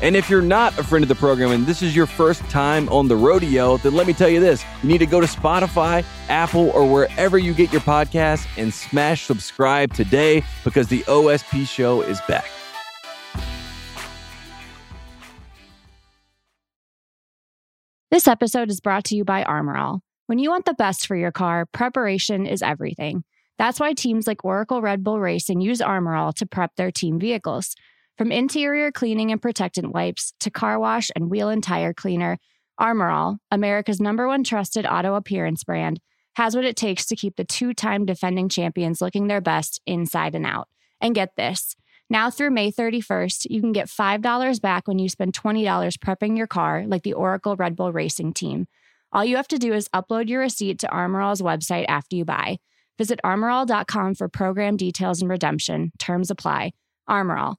And if you're not a friend of the program and this is your first time on the rodeo, then let me tell you this you need to go to Spotify, Apple, or wherever you get your podcasts and smash subscribe today because the OSP show is back. This episode is brought to you by Armor All. When you want the best for your car, preparation is everything. That's why teams like Oracle Red Bull Racing use Armor All to prep their team vehicles. From interior cleaning and protectant wipes to car wash and wheel and tire cleaner, Armor All, America's number one trusted auto appearance brand, has what it takes to keep the two time defending champions looking their best inside and out. And get this now through May 31st, you can get $5 back when you spend $20 prepping your car, like the Oracle Red Bull Racing team. All you have to do is upload your receipt to Armor All's website after you buy. Visit armorall.com for program details and redemption. Terms apply. Armor All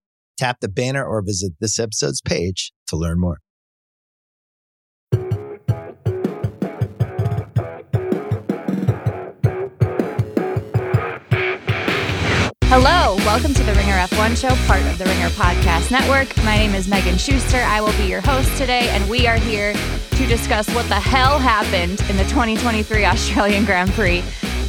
Tap the banner or visit this episode's page to learn more. Hello, welcome to the Ringer F1 show, part of the Ringer Podcast Network. My name is Megan Schuster. I will be your host today, and we are here to discuss what the hell happened in the 2023 Australian Grand Prix.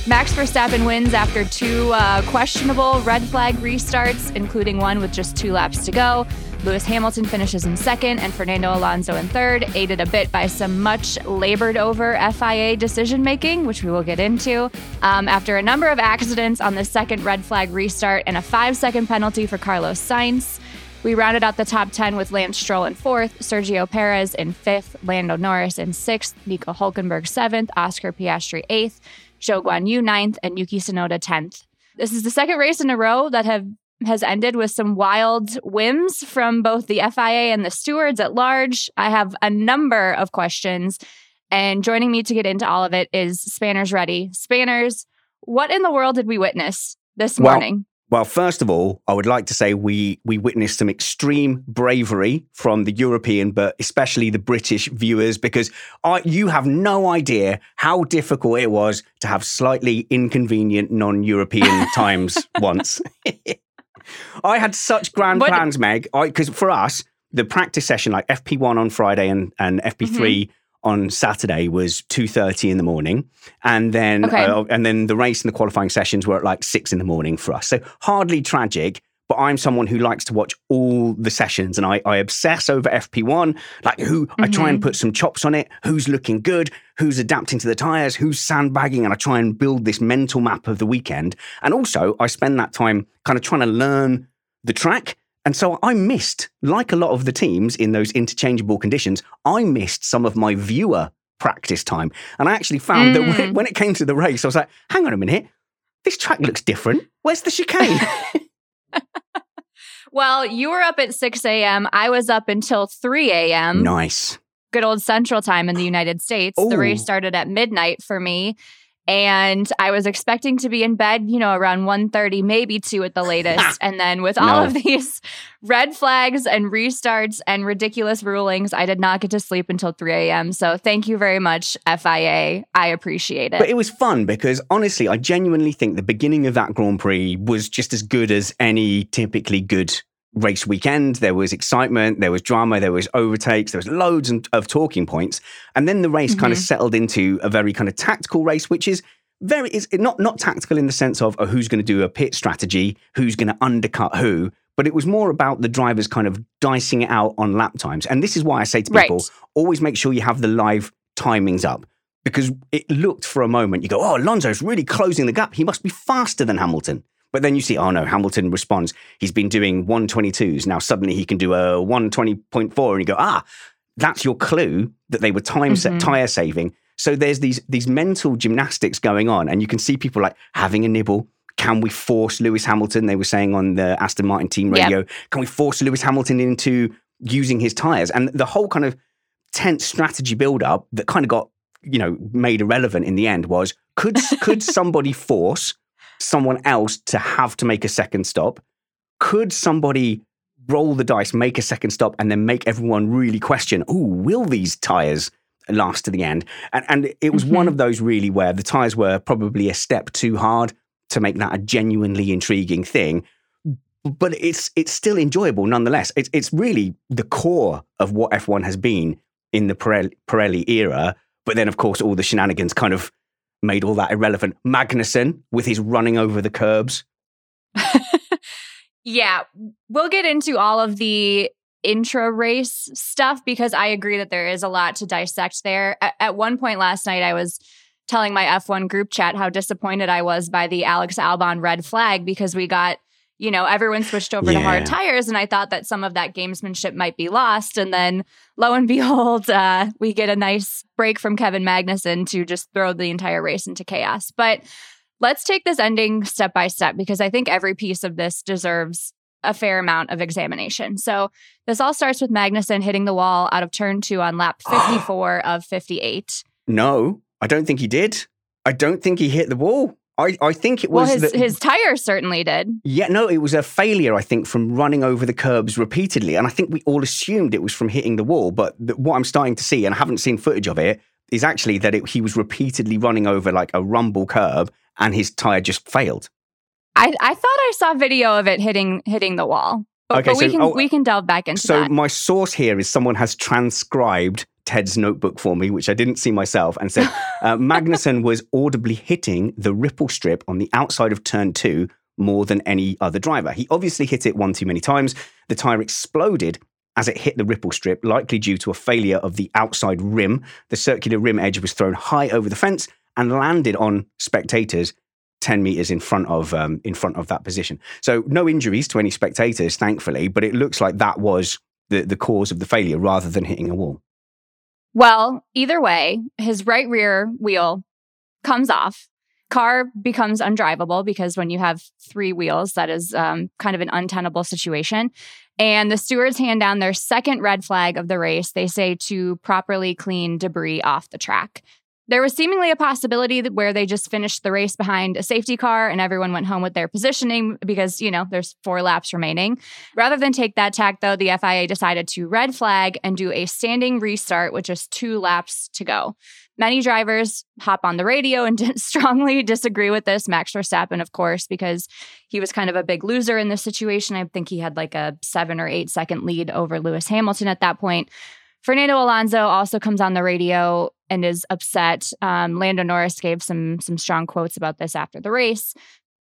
Max Verstappen wins after two uh, questionable red flag restarts, including one with just two laps to go. Lewis Hamilton finishes in second and Fernando Alonso in third, aided a bit by some much labored over FIA decision making, which we will get into. Um, after a number of accidents on the second red flag restart and a five second penalty for Carlos Sainz, we rounded out the top 10 with Lance Stroll in fourth, Sergio Perez in fifth, Lando Norris in sixth, Nico Hulkenberg seventh, Oscar Piastri eighth, Zhou Guanyu ninth, and Yuki Tsunoda 10th. This is the second race in a row that have has ended with some wild whims from both the FIA and the stewards at large. I have a number of questions, and joining me to get into all of it is Spanners Ready. Spanners, what in the world did we witness this morning? Well, first of all, I would like to say we we witnessed some extreme bravery from the European, but especially the British viewers, because I, you have no idea how difficult it was to have slightly inconvenient non-European times once. I had such grand what? plans, Meg, because for us, the practice session, like FP1 on Friday and, and FP3 mm-hmm on Saturday was two thirty in the morning, and then okay. uh, and then the race and the qualifying sessions were at like six in the morning for us. So hardly tragic. But I'm someone who likes to watch all the sessions, and I, I obsess over FP1. Like who mm-hmm. I try and mm-hmm. put some chops on it. Who's looking good? Who's adapting to the tires? Who's sandbagging? And I try and build this mental map of the weekend. And also, I spend that time kind of trying to learn the track and so I missed, like a lot of the teams in those interchangeable conditions, I missed some of my viewer practice time. And I actually found mm. that when it came to the race, I was like, hang on a minute, this track looks different. Where's the chicane? well, you were up at 6 a.m. I was up until 3 a.m. Nice. Good old central time in the United States. Ooh. The race started at midnight for me and I was expecting to be in bed, you know, around 1.30, maybe 2 at the latest. and then with all no. of these red flags and restarts and ridiculous rulings, I did not get to sleep until 3 a.m. So thank you very much, FIA. I appreciate it. But it was fun because honestly, I genuinely think the beginning of that Grand Prix was just as good as any typically good race weekend. There was excitement, there was drama, there was overtakes, there was loads of talking points. And then the race mm-hmm. kind of settled into a very kind of tactical race, which is very is not not tactical in the sense of oh, who's going to do a pit strategy, who's going to undercut who. But it was more about the drivers kind of dicing it out on lap times. And this is why I say to people, right. always make sure you have the live timings up. Because it looked for a moment, you go, oh, Alonso's really closing the gap. He must be faster than Hamilton. But then you see, oh no, Hamilton responds. He's been doing 122s. Now suddenly he can do a 120.4. And you go, ah, that's your clue that they were time Mhm. tire saving. So there's these these mental gymnastics going on, and you can see people like having a nibble. Can we force Lewis Hamilton? They were saying on the Aston Martin team Yep. radio, can we force Lewis Hamilton into using his tires? And the whole kind of tense strategy build up that kind of got you know made irrelevant in the end was could could somebody force someone else to have to make a second stop? Could somebody roll the dice, make a second stop, and then make everyone really question, oh, will these tires last to the end? And, and it was one Mhm. of those really where the tires were probably a step too hard to make that a genuinely intriguing thing. But it's it's still enjoyable nonetheless. It's it's really the core of what F1 has been in the Pirelli, Pirelli era. But then, of course, all the shenanigans kind of made all that irrelevant. Magnussen with his running over the curbs. Yeah, we'll get into all of the intra race stuff because I agree that there is a lot to dissect there. At, at one point last night, I was telling my F1 group chat how disappointed I was by the Alex Albon red flag because we got, you know, everyone switched over to hard tires, and I thought that some of that gamesmanship might be lost. And then lo and behold, uh, we get a nice break from Kevin Magnussen to just throw the entire race into chaos. But let's take this ending step by step because I think every piece of this deserves a fair amount of examination. So this all starts with Magnussen hitting the wall out of turn two on lap 54 of 58. No, I don't think he did. I don't think he hit the wall. I, I think it Well, was his, the- his tire certainly did. Yeah, no, it was a failure, I think, from running over the curbs repeatedly. And I think we all assumed it was from hitting the wall. But th- what I'm starting to see, and I haven't seen footage of it, is actually that it, he was repeatedly running over like a rumble curb and his tire just failed. I, I thought I saw video of it hitting hitting the wall. But, Okay, but we can oh, we can delve back into So that. So my source here is someone has transcribed Ted's notebook for me, which I didn't see myself, and said uh, Magnussen was audibly hitting the ripple strip on the outside of turn two more than any other driver. He obviously hit it one too many times. The tire exploded as it hit the ripple strip, likely due to a failure of the outside rim. The circular rim edge was thrown high over the fence and landed on spectators 10 meters in front of um, in front of that position. So no injuries to any spectators, thankfully, but it looks like that was the, the cause of the failure rather than hitting a wall. Well, either way, his right rear wheel comes off. Car becomes undrivable because when you have three wheels, that is um, kind of an untenable situation. And the stewards hand down their second red flag of the race. They say to properly clean debris off the track. There was seemingly a possibility where they just finished the race behind a safety car and everyone went home with their positioning because, you know, there's four laps remaining. Rather than take that tack, though, the FIA decided to red flag and do a standing restart with just two laps to go. Many drivers hop on the radio and strongly disagree with this. Max Verstappen, of course, because he was kind of a big loser in this situation. I think he had like a seven or eight second lead over Lewis Hamilton at that point. Fernando Alonso also comes on the radio and is upset. Um, Lando Norris gave some some strong quotes about this after the race.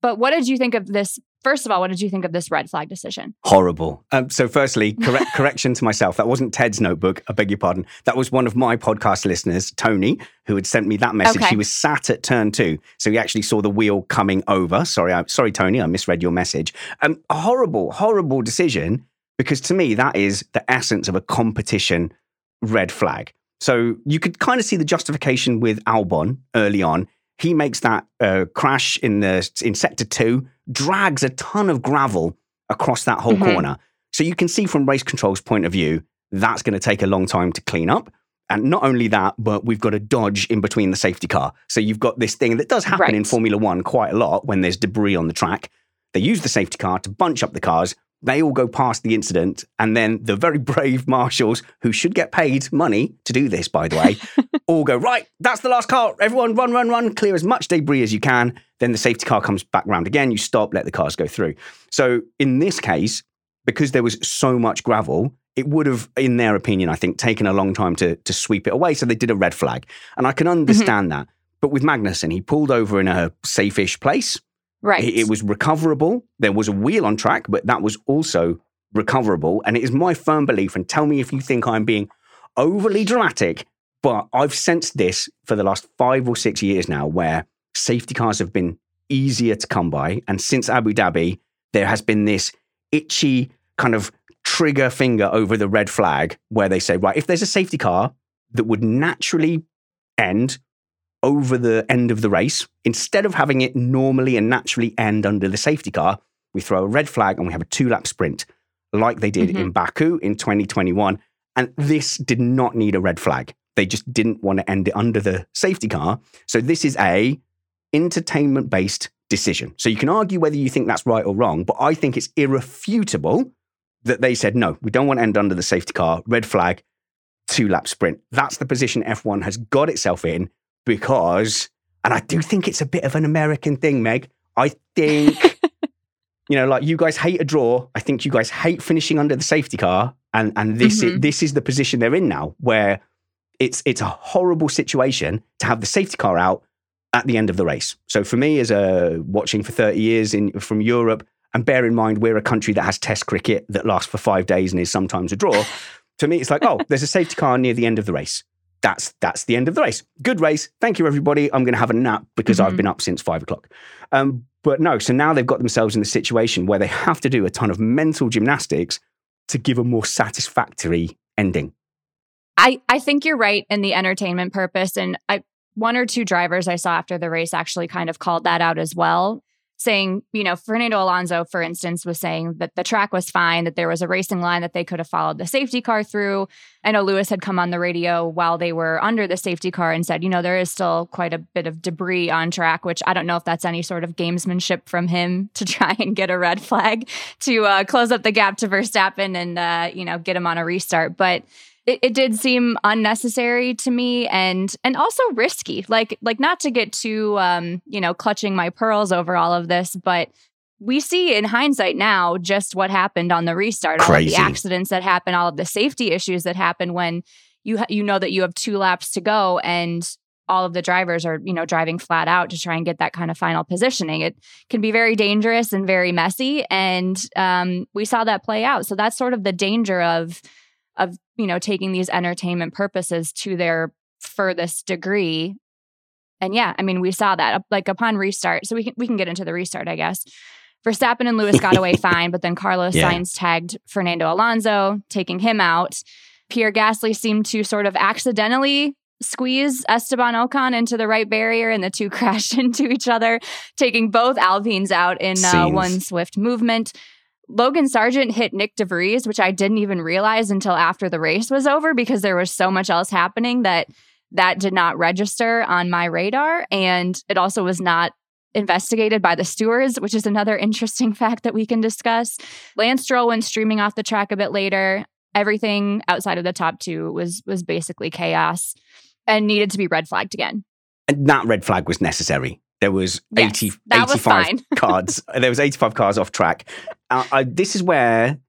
But what did you think of this? First of all, what did you think of this red flag decision? Horrible. Um, so, firstly, correct, correction to myself. That wasn't Ted's notebook. I beg your pardon. That was one of my podcast listeners, Tony, who had sent me that message. Okay. He was sat at turn two, so he actually saw the wheel coming over. Sorry, I, sorry, Tony, I misread your message. Um, a horrible, horrible decision because to me that is the essence of a competition red flag. So you could kind of see the justification with Albon early on. He makes that uh, crash in the in sector two, drags a ton of gravel across that whole Mhm. corner. So you can see from race control's point of view, that's going to take a long time to clean up. And not only that, but we've got a dodge in between the safety car. So you've got this thing that does happen in Formula One quite a lot when there's debris on the track. They use the safety car to bunch up the cars. They all go past the incident. And then the very brave marshals, who should get paid money to do this, by the way, all go, right, that's the last car. Everyone run, run, run, clear as much debris as you can. Then the safety car comes back round again. You stop, let the cars go through. So in this case, because there was so much gravel, it would have, in their opinion, I think, taken a long time to, to sweep it away. So they did a red flag. And I can mm-hmm. understand that. But with Magnussen, he pulled over in a safe-ish place. Right. It, it was recoverable. There was a wheel on track, but that was also recoverable. And it is my firm belief, and tell me if you think I'm being overly dramatic, but I've sensed this for the last five or six years now where safety cars have been easier to come by. And since Abu Dhabi, there has been this itchy kind of trigger finger over the red flag where they say, right, if there's a safety car that would naturally end over the end of the race, instead of having it normally and naturally end under the safety car, we throw a red flag and we have a two lap sprint like they did mm-hmm. in Baku in 2021. And this did not need a red flag. They just didn't want to end it under the safety car. So this is a entertainment based decision. So you can argue whether you think that's right or wrong, but I think it's irrefutable that they said, no, we don't want to end under the safety car, red flag, two lap sprint. That's the position F1 has got itself in because, and I do think it's a bit of an American thing, Meg. I think, you know, like you guys hate a draw. I think you guys hate finishing under the safety car. And, and this, mm-hmm. is, this is the position they're in now where it's, it's a horrible situation to have the safety car out at the end of the race. So for me, as a watching for 30 years in from Europe, and bear in mind we're a country that has test cricket that lasts for five days and is sometimes a draw. to me, it's like, oh, there's a safety car near the end of the race. That's that's the end of the race. Good race. Thank you, everybody. I'm going to have a nap because mm-hmm. I've been up since five o'clock. Um, but no, so now they've got themselves in the situation where they have to do a ton of mental gymnastics to give a more satisfactory ending. I, I think you're right in the entertainment purpose. And I one or two drivers I saw after the race actually kind of called that out as well, saying, you know, Fernando Alonso, for instance, was saying that the track was fine, that there was a racing line that they could have followed the safety car through. I know Lewis had come on the radio while they were under the safety car and said, you know, there is still quite a bit of debris on track, which I don't know if that's any sort of gamesmanship from him to try and get a red flag to uh, close up the gap to Verstappen and, uh, you know, get him on a restart. But it, it did seem unnecessary to me and and also risky. Like like not to get too um you know clutching my pearls over all of this but we see in hindsight now just what happened on the restart Crazy. all of the accidents that happen all of the safety issues that happen when you ha- you know that you have two laps to go and all of the drivers are you know driving flat out to try and get that kind of final positioning. It can be very dangerous and very messy and um, we saw that play out. So that's sort of the danger of of you know taking these entertainment purposes to their furthest degree and yeah i mean we saw that like upon restart so we can we can get into the restart i guess Verstappen and Lewis got away fine, but then Carlos yeah. Sainz tagged Fernando Alonso, taking him out. Pierre Gasly seemed to sort of accidentally squeeze Esteban Ocon into the right barrier, and the two crashed into each other, taking both Alpines out in uh, one swift movement. Logan Sargeant hit Nick de Vries, which I didn't even realize until after the race was over because there was so much else happening that that did not register on my radar. And it also was not investigated by the stewards, which is another interesting fact that we can discuss. Lance Stroll went streaming off the track a bit later. Everything outside of the top two was was basically chaos and needed to be red flagged again. And that red flag was necessary. There was yes, 80, 85 cards. There was 85 cars off track. Uh, I, this is where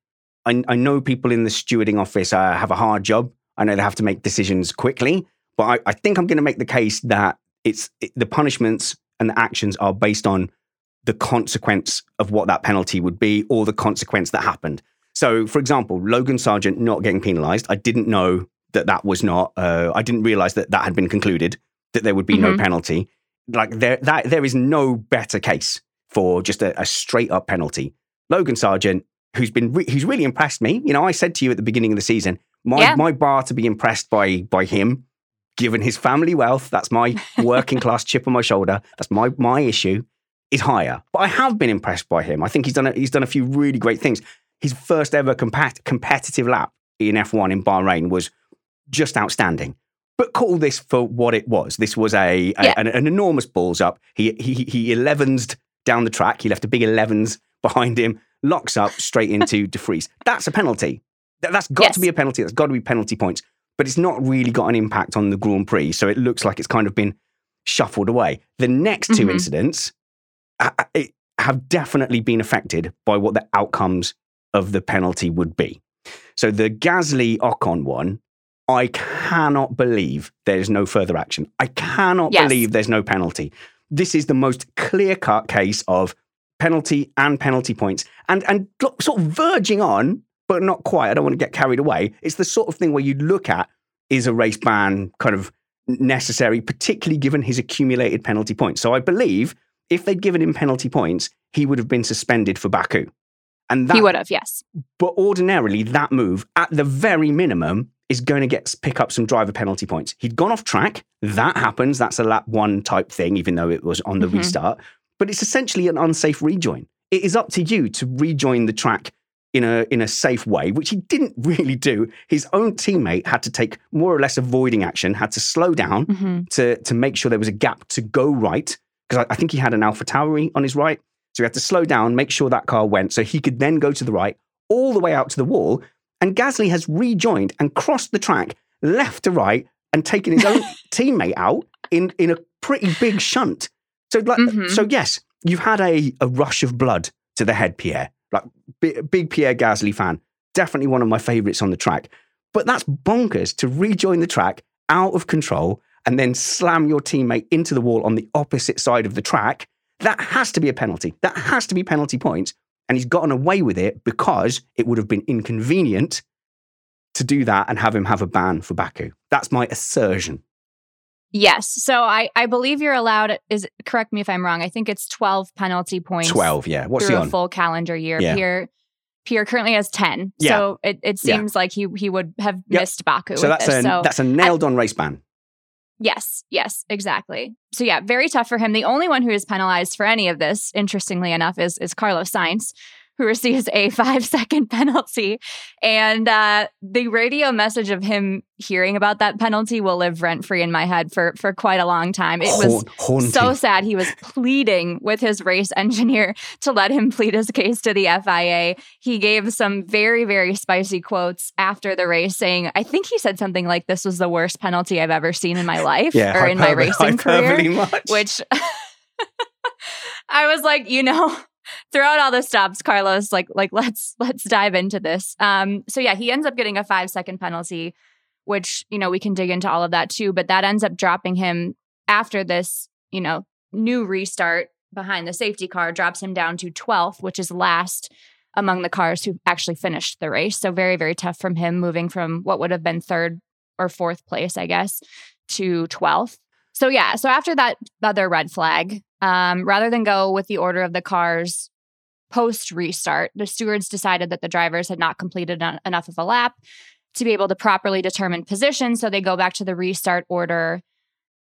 I, I, know people in the stewarding office uh, have a hard job. I know they have to make decisions quickly, but I, I think I'm going to make the case that it's it, the punishments and the actions are based on the consequence of what that penalty would be or the consequence that happened. So, for example, Logan Sargeant not getting penalized. I didn't know that that was not. Uh, I didn't realize that that had been concluded. That there would be mm-hmm. no penalty like there that there is no better case for just a, a straight up penalty. Logan Sargeant, who's been re- who's really impressed me. You know, I said to you at the beginning of the season, my yeah. my bar to be impressed by by him, given his family wealth, that's my working class chip on my shoulder. That's my my issue is higher. But I have been impressed by him. I think he's done a, he's done a few really great things. His first ever compat- competitive lap in F1 in Bahrain was just outstanding but call this for what it was. This was a, a yeah. an, an, enormous balls up. He he he elevens down the track. He left a big elevens behind him. Locks up straight into De Vries. That's a penalty. That, has got yes. to be a penalty. That's got to be penalty points. But it's not really got an impact on the Grand Prix. So it looks like it's kind of been shuffled away. The next 2 mm-hmm. incidents uh, uh have definitely been affected by what the outcomes of the penalty would be. So the Gasly Ocon one I cannot believe there's no further action. I cannot yes. believe there's no penalty. This is the most clear cut case of penalty and penalty points and, and sort of verging on, but not quite. I don't want to get carried away. It's the sort of thing where you look at is a race ban kind of necessary, particularly given his accumulated penalty points. So I believe if they'd given him penalty points, he would have been suspended for Baku. And that, he would have, yes. But ordinarily, that move, at the very minimum, is going to get pick up some driver penalty points. He'd gone off track. That happens. That's a lap one type thing, even though it was on the Mhm. restart. But it's essentially an unsafe rejoin. It is up to you to rejoin the track in a in a safe way, which he didn't really do. His own teammate had to take more or less avoiding action, had to slow down Mhm. to to make sure there was a gap to go right. Because I, I think he had an AlphaTauri on his right. So he had to slow down, make sure that car went, so he could then go to the right, all the way out to the wall. And Gasly has rejoined and crossed the track left to right and taken his own teammate out in, in a pretty big shunt. So, like, Mhm. so yes, you've had a, a rush of blood to the head, Pierre. Like, big, big Pierre Gasly fan. Definitely one of my favorites on the track. But that's bonkers to rejoin the track out of control and then slam your teammate into the wall on the opposite side of the track. That has to be a penalty. That has to be penalty points. And he's gotten away with it because it would have been inconvenient to do that and have him have a ban for Baku. That's my assertion. Yes. So I, I believe you're allowed, is correct me if I'm wrong. I think it's 12 penalty points 12, yeah. What's through a full calendar year. Yeah. Pierre, Pierre currently has 10. Yeah. So it, it Yeah. seems like he, he would have Yep. missed Baku so that's this. a, so that's a nailed on race ban. Yes, yes, exactly. So yeah, very tough for him. The only one who is penalized for any of this, interestingly enough, is is Carlos Sainz, who receives a five second penalty. And uh, the radio message of him hearing about that penalty will live rent free in my head for for quite a long time. It was haunting. so sad. He was pleading with his race engineer to let him plead his case to the FIA. He gave some very, very spicy quotes after the race, saying, I think he said something like, This was the worst penalty I've ever seen in my life yeah, or in my racing career. much. Which I was like, you know. Throughout all the stops, Carlos, like, like let's let's dive into this. Um, so yeah, he ends up getting a five second penalty, which you know we can dig into all of that too. But that ends up dropping him after this, you know, new restart behind the safety car drops him down to 12th, which is last among the cars who actually finished the race. So very, very tough from him moving from what would have been third or fourth place, I guess, to 12th. So yeah, so after that other red flag, um, rather than go with the order of the cars post restart, the stewards decided that the drivers had not completed en- enough of a lap to be able to properly determine position. So they go back to the restart order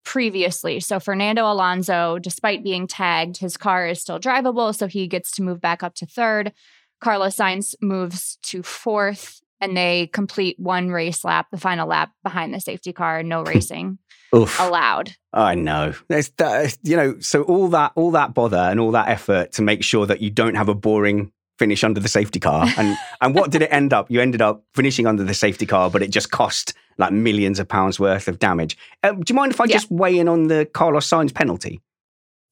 previously. So Fernando Alonso, despite being tagged, his car is still drivable, so he gets to move back up to third. Carlos Sainz moves to fourth, and they complete one race lap, the final lap behind the safety car, no racing allowed. I know. There's that, you know, so all that all that bother and all that effort to make sure that you don't have a boring finish under the safety car. And and what did it end up? You ended up finishing under the safety car, but it just cost like millions of pounds worth of damage. Um, do you mind if I Yeah. just weigh in on the Carlos Sainz penalty?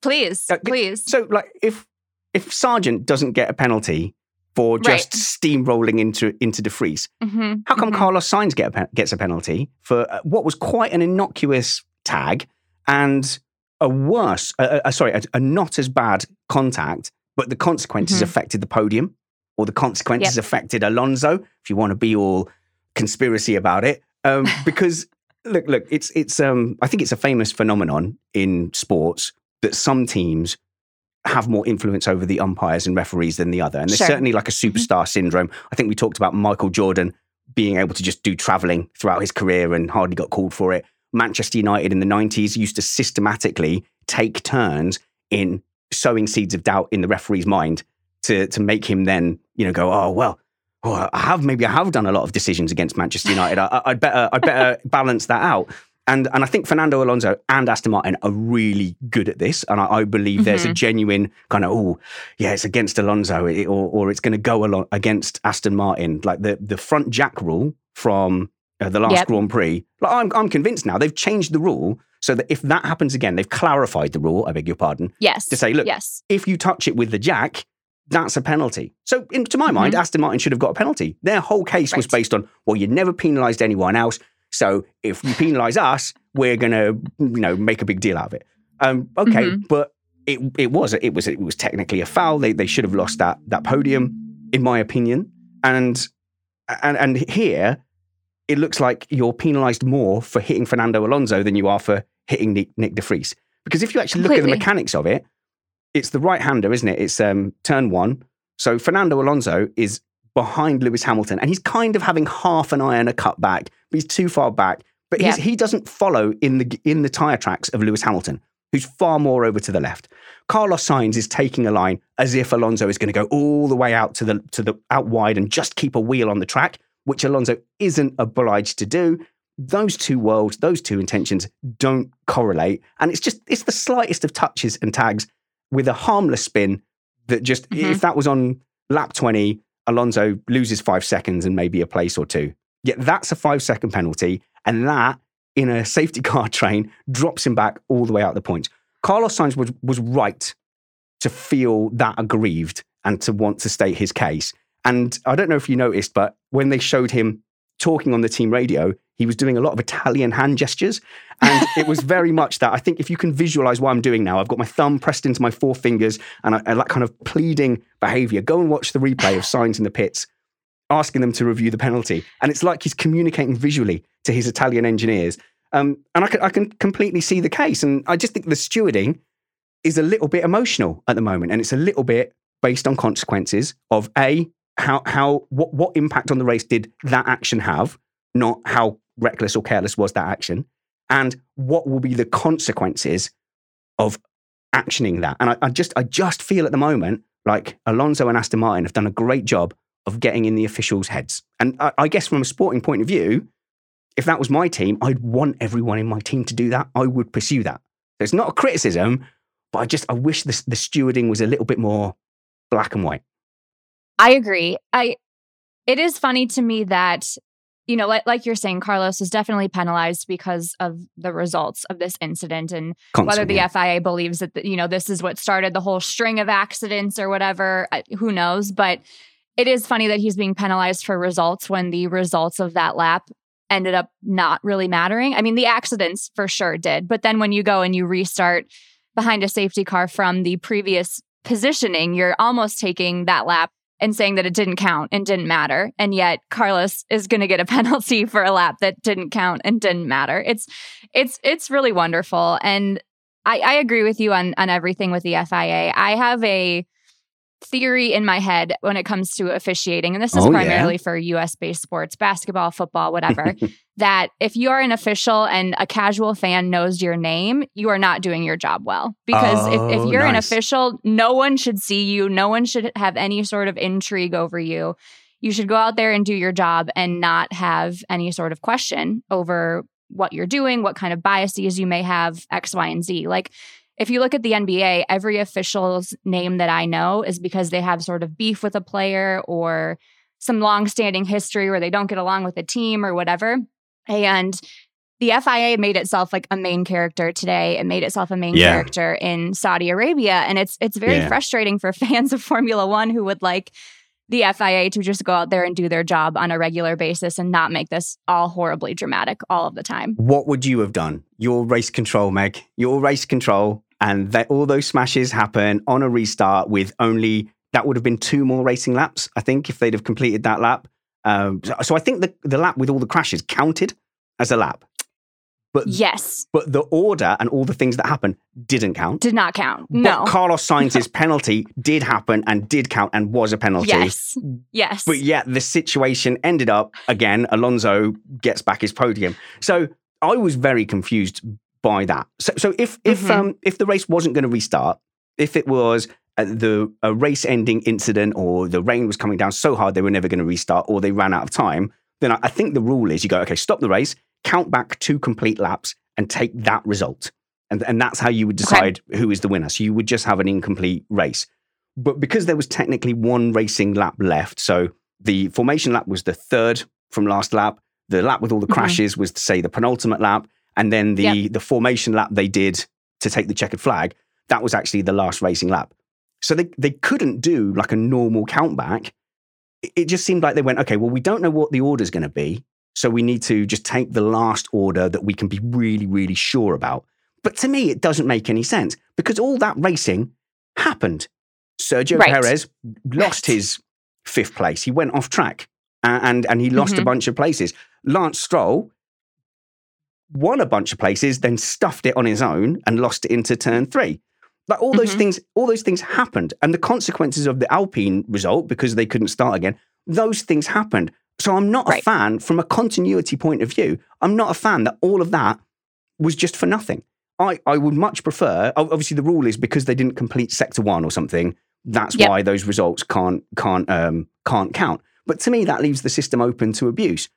Please, Uh, please. So like if if Sargeant doesn't get a penalty for Right. just steamrolling into into De Vries, Mhm, how come mhm. Carlos Sainz get a, gets a penalty for uh, what was quite an innocuous tag and a worse, uh, uh, sorry, a, a not as bad contact, but the consequences Mhm. affected the podium or the consequences affected Alonso, if you want to be all conspiracy about it. Um, because look, look, it's it's um, I think it's a famous phenomenon in sports that some teams have more influence over the umpires and referees than the other. And there's Sure. certainly like a mm-hmm. superstar syndrome. I think we talked about Michael Jordan being able to just do traveling throughout his career and hardly got called for it. Manchester United in the 90s used to systematically take turns in sowing seeds of doubt in the referee's mind to to make him then, you know, go, oh well, oh, I have maybe I have done a lot of decisions against Manchester United. I, I'd better I'd better balance that out. And and I think Fernando Alonso and Aston Martin are really good at this. And I, I believe there's a genuine kind of oh yeah, it's against Alonso or or it's going to go along against Aston Martin. Like the the front jack rule from uh, the last Yep. Grand Prix. Like I'm I'm convinced now they've changed the rule so that if that happens again, they've clarified the rule. I beg your pardon. Yes. to say, look, yes. If you touch it with the jack, that's a penalty. So, in, to my mind, Aston Martin should have got a penalty. Their whole case was Mm-hmm. Based on, well, you never penalised anyone else. So, if you penalise us, we're going to, you know, make a big deal out of it. Um, okay, Mhm. but it it was it was it was technically a foul. They they should have lost that that podium, in my opinion. And and and here, it looks like you're penalised more for hitting Fernando Alonso than you are for hitting Nick, Nick De Vries. Because if you actually look at the mechanics of it, it's the right hander, isn't it? It's um, turn one. So Fernando Alonso is behind Lewis Hamilton, and he's kind of having half an eye on a cutback, but he's too far back. But Yeah. he doesn't follow in the in the tire tracks of Lewis Hamilton, who's far more over to the left. Carlos Sainz is taking a line as if Alonso is going to go all the way out to the to the out wide and just keep a wheel on the track, which Alonso isn't obliged to do. Those two worlds, those two intentions don't correlate, and it's just it's the slightest of touches and tags with a harmless spin that just Mhm. if that was on lap 20 alonso loses five seconds and maybe a place or two. Yet that's a five second penalty and that in a safety car train drops him back all the way out the points. Carlos sainz was, was right to feel that aggrieved and to want to state his case. And i don't know if you noticed but when they showed him talking on the team radio he was doing a lot of italian hand gestures and it was very much that. I think if you can visualize what I'm doing now, I've got my thumb pressed into my four fingers and, I, and that kind of pleading behavior. Go and watch the replay of Sainz in the pits, asking them to review the penalty. And it's like he's communicating visually to his Italian engineers. Um, and I can, I can completely see the case. And I just think the stewarding is a little bit emotional at the moment. And it's a little bit based on consequences of A, how, how what, what impact on the race did that action have, not how reckless or careless was that action and what will be the consequences of actioning that. And I, I just I just feel at the moment like Alonso and Aston Martin have done a great job of getting in the officials' heads. And I, I guess from a sporting point of view, if that was my team, I'd want everyone in my team to do that. I would pursue that. It's not a criticism, but I just I wish the, the stewarding was a little bit more black and white. I agree. I it is funny to me that you know, like, like you're saying, Carlos is definitely penalized because of the results of this incident and whether the FIA believes that you know this is what started the whole string of accidents or whatever, uh, who knows? But it is funny that he's being penalized for results when the results of that lap ended up not really mattering. I mean, the accidents for sure did, but then when you go and you restart behind a safety car from the previous positioning, you're almost taking that lap and saying that it didn't count and didn't matter. And yet Carlos is going to get a penalty for a lap that didn't count and didn't matter. It's it's it's really wonderful. And I, I agree with you on on everything with the FIA. I have a theory in my head when it comes to officiating, and this is Oh, yeah? primarily for US based sports, basketball, football, whatever. that if you are an official and a casual fan knows your name, you are not doing your job well. Because if, Oh, if you're an official, no one should see you, no one should have any sort of intrigue over you. You should go out there and do your job and not have any sort of question over what you're doing, what kind of biases you may have, X, Y, and Z. Like, if you look at the NBA, every official's name that I know is because they have sort of beef with a player or some long-standing history where they don't get along with a team or whatever. And the FIA made itself like a main character today. It made itself a main Yeah. character in Saudi Arabia. And it's it's very Yeah. frustrating for fans of Formula One who would like the FIA to just go out there and do their job on a regular basis and not make this all horribly dramatic all of the time. What would you have done? Your race control, Meg. Your race control, and that all those smashes happen on a restart with only that would have been two more racing laps. I think if they'd have completed that lap. Um, so, so I think the the lap with all the crashes counted as a lap, but Yes, but the order and all the things that happened didn't count. did not count. No. But Carlos Sainz's penalty did happen and did count and was a penalty. Yes. Yes. But yet the situation ended up again. Alonso gets back his podium. So I was very confused by that. So, so if if Mhm. um if the race wasn't going to restart, if it was uh, the a race ending incident or the rain was coming down so hard they were never going to restart or they ran out of time, then I, I think the rule is you go okay, stop the race, count back two complete laps, and take that result. And, and that's how you would decide who is the winner. So you would just have an incomplete race. But because there was technically one racing lap left, so the formation lap was the third from last lap, the lap with all the Mhm. crashes was, say, the penultimate lap, and then the, the formation lap they did to take the checkered flag, that was actually the last racing lap. So they, they couldn't do like a normal countback. It- It just seemed like they went, okay, well, we don't know what the order's going to be. So we need to just take the last order that we can be really, really sure about. But to me, it doesn't make any sense because all that racing happened. Sergio Right. Perez lost his fifth place. He went off track a- and, and he lost a Mhm. bunch of places. Lance Stroll won a bunch of places, then stuffed it on his own and lost it into turn three. Like all those Mhm. things, all those things happened, and the consequences of the Alpine result because they couldn't start again. Those things happened. So I'm not Right. a fan from a continuity point of view. I'm not a fan that all of that was just for nothing. I, I would much prefer. Obviously, the rule is because they didn't complete sector one or something. That's Yep. why those results can't can't um, can't count. But to me, that leaves the system open to abuse.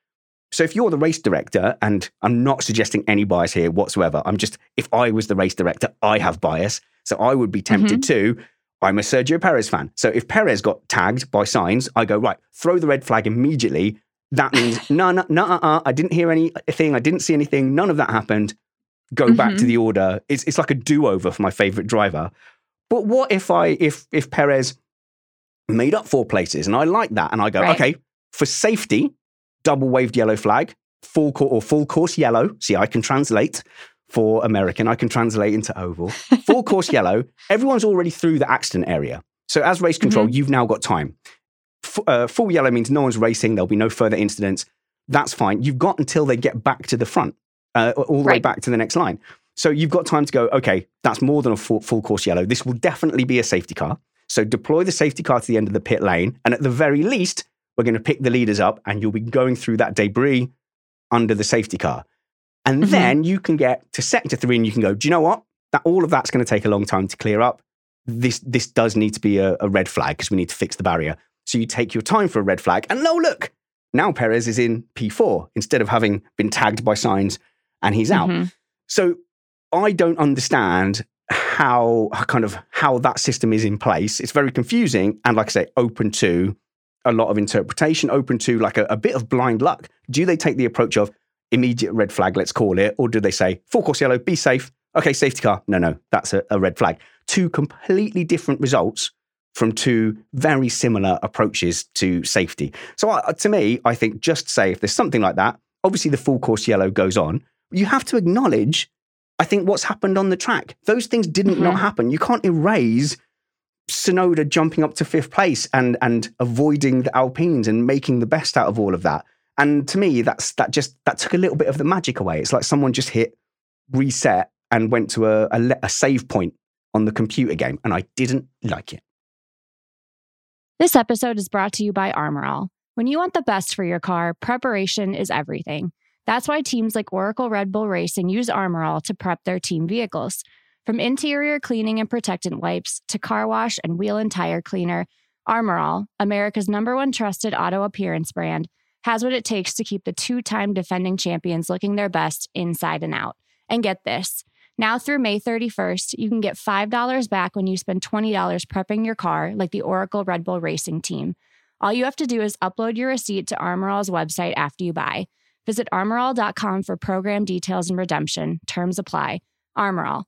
So if you're the race director, and I'm not suggesting any bias here whatsoever, I'm just if I was the race director, I have bias. So I would be tempted to. I'm a Sergio Perez fan. So if Perez got tagged by Sainz, I go right, throw the red flag immediately. That means no, no, no, uh, uh, I didn't hear anything. I didn't see anything. None of that happened. Go back to the order. It's it's like a do over for my favorite driver. But what if I if if Perez made up four places and I like that and I go Right. okay for safety, double waved yellow flag, full cour or full course yellow. See, I can translate for American. I can translate into oval. Full course yellow. Everyone's already through the accident area. So as race control, you've now got time. F- uh, full yellow means no one's racing. There'll be no further incidents. That's fine. You've got until they get back to the front, uh, all the way back to the next line. So you've got time to go, okay, that's more than a full, full course yellow. This will definitely be a safety car. So deploy the safety car to the end of the pit lane. And at the very least, we're going to pick the leaders up and you'll be going through that debris under the safety car. And Mhm. then you can get to sector three and you can go, do you know what? That all of that's going to take a long time to clear up. This this does need to be a, a red flag because we need to fix the barrier. So you take your time for a red flag, and no, look, now Perez is in P4 instead of having been tagged by Sainz and he's out. Mhm. So I don't understand how kind of how that system is in place. It's very confusing and, like I say, open to a lot of interpretation, open to like a, a bit of blind luck. Do they take the approach of immediate red flag, let's call it, or do they say full course yellow, be safe? Okay, safety car. No, no, that's a, a red flag. Two completely different results from two very similar approaches to safety. So I, to me, I think just say if there's something like that, obviously the full course yellow goes on. You have to acknowledge, I think, what's happened on the track. Those things didn't not Mhm. happen. You can't erase Tsunoda jumping up to fifth place and and avoiding the Alpines and making the best out of all of that. And to me, that's that just that took a little bit of the magic away. It's like someone just hit reset and went to a, a, a save point on the computer game, and I didn't like it. This episode is brought to you by Armor All. When you want the best for your car, preparation is everything. That's why teams like Oracle Red Bull Racing use Armor All to prep their team vehicles. From interior cleaning and protectant wipes to car wash and wheel and tire cleaner, Armor All, America's number one trusted auto appearance brand, has what it takes to keep the two time defending champions looking their best inside and out. And get this now through May 31st, you can get $5 back when you spend $20 prepping your car, like the Oracle Red Bull Racing team. All you have to do is upload your receipt to Armor All's website after you buy. Visit armorall.com for program details and redemption. Terms apply. Armor All,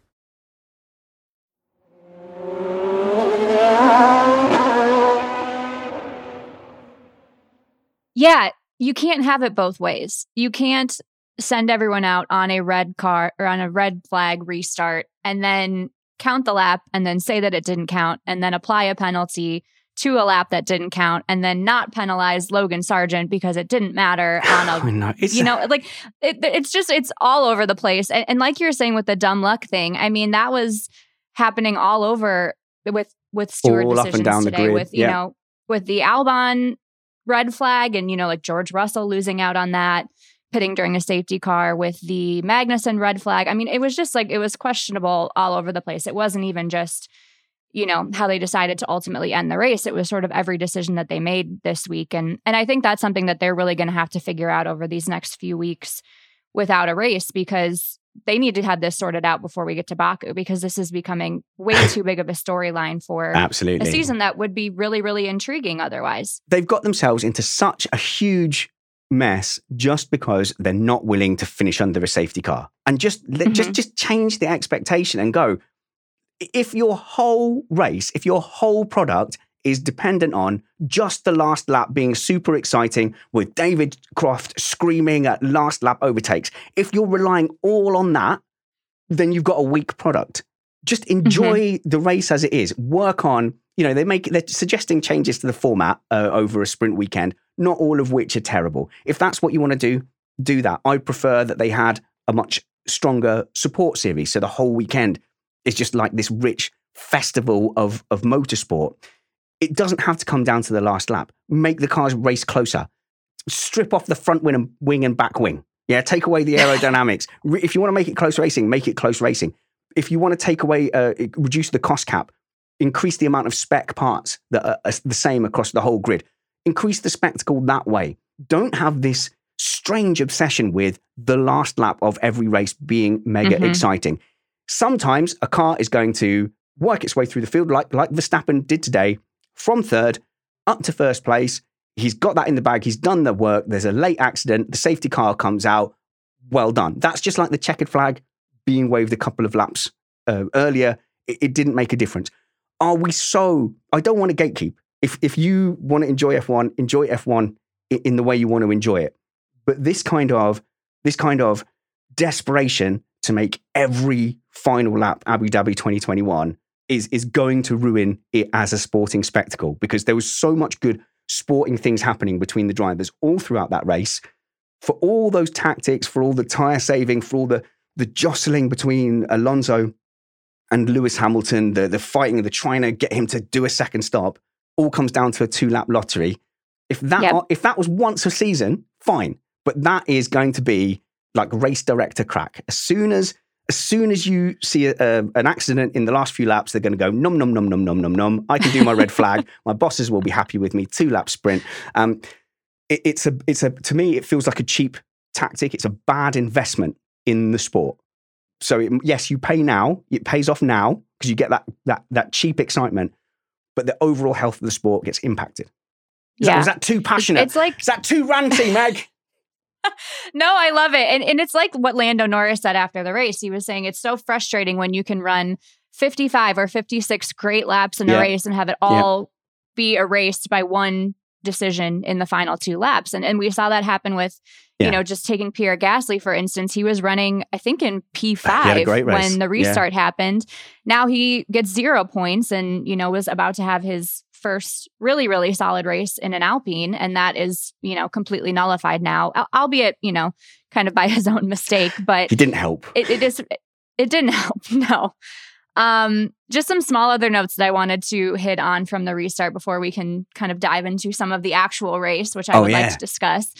Yeah, you can't have it both ways. You can't send everyone out on a red car or on a red flag restart and then count the lap and then say that it didn't count and then apply a penalty to a lap that didn't count and then not penalize Logan Sargeant because it didn't matter on a oh, know. It's, you know like it, it's just it's all over the place and, and like you were saying with the dumb luck thing i mean that was happening all over with with steward All up and decisions today with you yeah. know with the albon red flag and you know like george russell losing out on that pitting during a safety car with the Magnussen red flag. I mean it was just like it was questionable all over the place. It wasn't even just you know how they decided to ultimately end the race. It was sort of every decision that they made this week. And and i think that's something that they're really going to have to figure out over these next few weeks without a race because they need to have this sorted out before we get to baku because this is becoming way too big of a storyline for absolutely. a season that would be really really intriguing otherwise. They've got themselves into such a huge mess just because they're not willing to finish under a safety car. And just let- just mm-hmm. just change the expectation and go. If your whole race if your whole product is dependent on just the last lap being super exciting with David Croft screaming at last lap overtakes. If you're relying all on that then you've got a weak product. Just enjoy the race as it is. Work on you know they make they're suggesting changes to the format uh, over a sprint weekend not all of which are terrible. If that's what you want to do do that. I prefer that they had a much stronger support series so the whole weekend is just like this rich festival of of motorsport it doesn't have to come down to the last lap. Make the cars race closer. Strip off the front wing and, wing and back wing. Yeah take away the aerodynamics. If you want to make it close racing make it close racing. If you want to take away uh, reduce the cost cap increase the amount of spec parts that are are the same across the whole grid. Increase the spectacle that way. Don't have this strange obsession with the last lap of every race being mega Mhm. exciting. Sometimes a car is going to work its way through the field like like Verstappen did today from third up to first place he's got that in the bag he's done the work there's a late accident the safety car comes out well done. That's just like the checkered flag being waved a couple of laps uh, earlier it, it didn't make a difference. Are we so i don't want to gatekeep. If if you want to enjoy f1 enjoy f1 i- in the way you want to enjoy it. But this kind of this kind of desperation to make every final lap abu dhabi 2021 is is going to ruin it as a sporting spectacle because there was so much good sporting things happening between the drivers all throughout that race for all those tactics for all the tire saving for all the the jostling between alonso and lewis hamilton the the fighting the trying to get him to do a second stop all comes down to a two lap lottery if that Yep. if that was once a season fine but that is going to be like race director crack as soon as as soon as you see a, a- an accident in the last few laps, they're going to go num num num num num num num. I can do my red flag. My bosses will be happy with me. Two lap sprint. Um, it, it's a it's a to me it feels like a cheap tactic. It's a bad investment in the sport. So it, yes, you pay now. It pays off now because you get that that that cheap excitement, but the overall health of the sport gets impacted. Is, that, Yeah. was that too passionate? it's like Is that too ranty, Meg? No, I love it. And, and it's like what Lando Norris said after the race. He was saying it's so frustrating when you can run 55 or 56 great laps in Yeah. a race and have it all be erased by one decision in the final two laps. And, and we saw that happen with, Yeah. you know, just taking Pierre Gasly, for instance. He was running, I think, in ah, He had a P5 when the Yeah. restart happened. Now he gets zero points and, you know, was about to have his first really, really solid race in an Alpine. And that is, you know, completely nullified now, al- albeit, you know, kind of by his own mistake. But He didn't help. it, it is it didn't help no um just some small other notes that i wanted to hit on from the restart before we can kind of dive into some of the actual race which i Oh, would yeah. like to discuss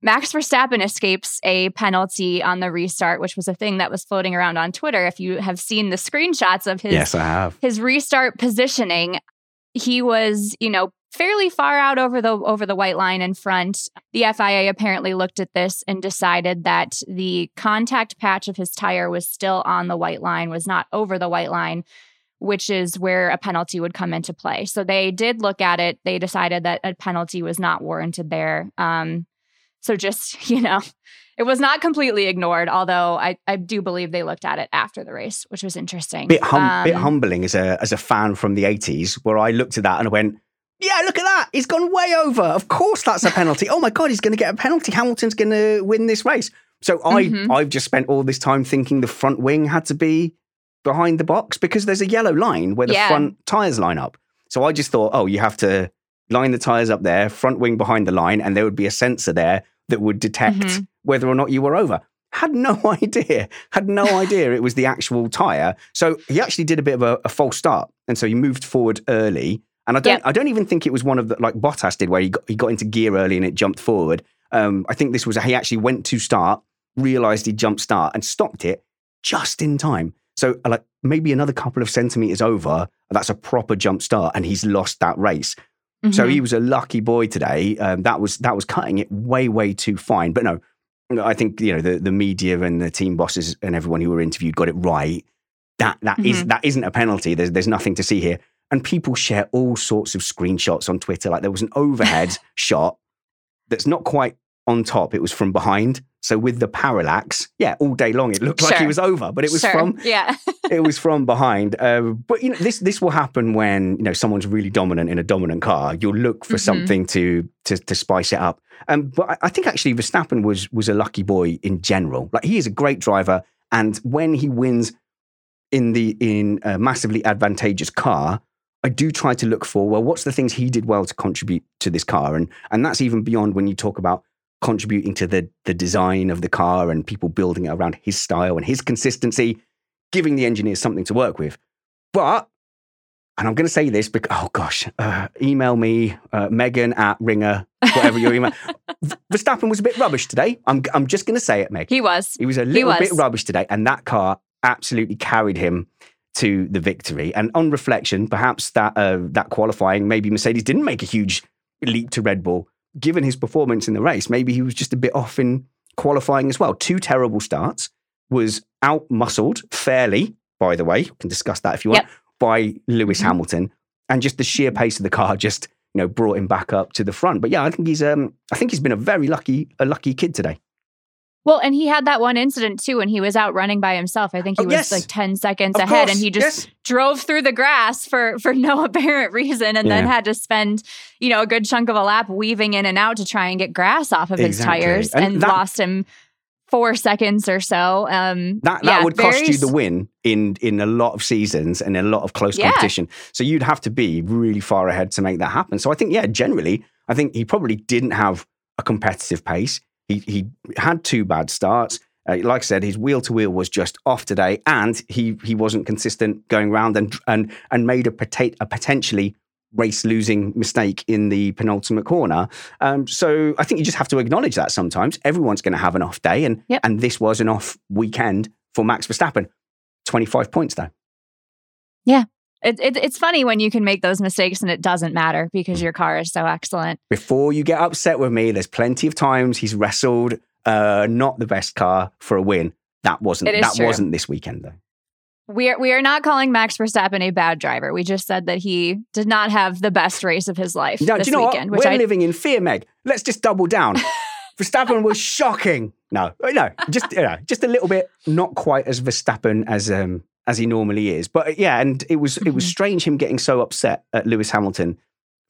max verstappen escapes a penalty on the restart which was a thing that was floating around on twitter if you have seen the screenshots of his yes, I have. his restart positioning he was you know fairly far out over the over the white line in front. The FIA apparently looked at this and decided that the contact patch of his tire was still on the white line was not over the white line which is where a penalty would come into play. So they did look at it. They decided that a penalty was not warranted there. Um so just you know it was not completely ignored although i i do believe they looked at it after the race which was interesting. Bit hum- bit Um, humbling as a as a fan from the 80s where I looked at that and I went yeah look at that. He's gone way over. Of course that's a penalty. Oh my god he's going to get a penalty. Hamilton's going to win this race. So I Mhm. I've just spent all this time thinking the front wing had to be behind the box because there's a yellow line where the Yeah. front tires line up. So I just thought, oh, you have to line the tires up there, front wing behind the line, and there would be a sensor there that would detect Mhm. Whether or not you were over. Had no idea, had no idea it was the actual tire. So he actually did a bit of a, a false start, and so he moved forward early. And I don't, Yep. I don't even think it was one of the like Bottas did, where he got, he got into gear early and it jumped forward. Um, I think this was a, he actually went to start, realized he jumped start and stopped it just in time. So uh, like maybe another couple of centimeters over, that's a proper jump start, and he's lost that race. So Mhm. he was a lucky boy today. Um, that was that was cutting it way way too fine. But no, I think you know the the media and the team bosses and everyone who were interviewed got it right. That that is- Mhm. that isn't a penalty. There's there's nothing to see here. And people share all sorts of screenshots on Twitter. Like there was an overhead shot that's not quite on top. It was from behind. So with the parallax, yeah, all day long it looked like he was over, but it was Sure. from yeah. it was from behind. Uh, but you know, this this will happen when you know someone's really dominant in a dominant car. You'll look for Mhm. something to to to spice it up. Um, but I, think actually Verstappen was was a lucky boy in general. Like he is a great driver, and when he wins in the in a massively advantageous car. I do try to look for well, what's the things he did well to contribute to this car, and and that's even beyond when you talk about contributing to the the design of the car and people building it around his style and his consistency giving the engineers something to work with. But, and I'm going to say this because, oh gosh, uh, email me, uh, Megan at Ringer, whatever your email. Verstappen was a bit rubbish today. I'm, I'm just going to say it, Meg. He was. He was a little bit rubbish today, and that car absolutely carried him to the victory. And on reflection, perhaps that uh, that qualifying, maybe Mercedes didn't make a huge leap to Red Bull. Given his performance in the race, maybe he was just a bit off in qualifying as well. Two terrible starts, was out muscled fairly, by the way. We can discuss that if you want, Yep. By Lewis Mhm. Hamilton. And just the sheer pace of the car just you know brought him back up to the front. But yeah, I think he's um I think he's been a very lucky a lucky kid today. Well, and he had that one incident too when he was out running by himself. I think he Oh, was yes. like 10 seconds Of ahead course, and he just yes. drove through the grass for for no apparent reason and then had to spend, you know, a good chunk of a lap weaving in and out to try and get grass off of his tires And and, that- lost him 4 seconds or so. Um That that yeah, would cost very you the win in in a lot of seasons and in a lot of close Yeah. competition. So you'd have to be really far ahead to make that happen. So I think yeah, generally, I think he probably didn't have a competitive pace. He he had two bad starts. Uh, like I said, his wheel to wheel was just off today, and he he wasn't consistent going round and and and made a potat- a potentially race losing mistake in the penultimate corner. Um, so I think you just have to acknowledge that sometimes everyone's going to have an off day, and Yep. and this was an off weekend for Max Verstappen. Twenty five points though. It, it, it's funny when you can make those mistakes and it doesn't matter Mm. because your car is so excellent. Before you get upset with me, there's plenty of times he's wrestled uh, not the best car for a win. That wasn't that true. wasn't this weekend though. We are we are not calling Max Verstappen a bad driver. We just said that he did not have the best race of his life No, this do you know weekend, what? We're I living in fear, Meg. Let's just double down. Verstappen was shocking. No, uh, no, just you know, just a little bit not quite as Verstappen as um as he normally is. But uh, yeah, and it was it was Mhm. strange him getting so upset at Lewis Hamilton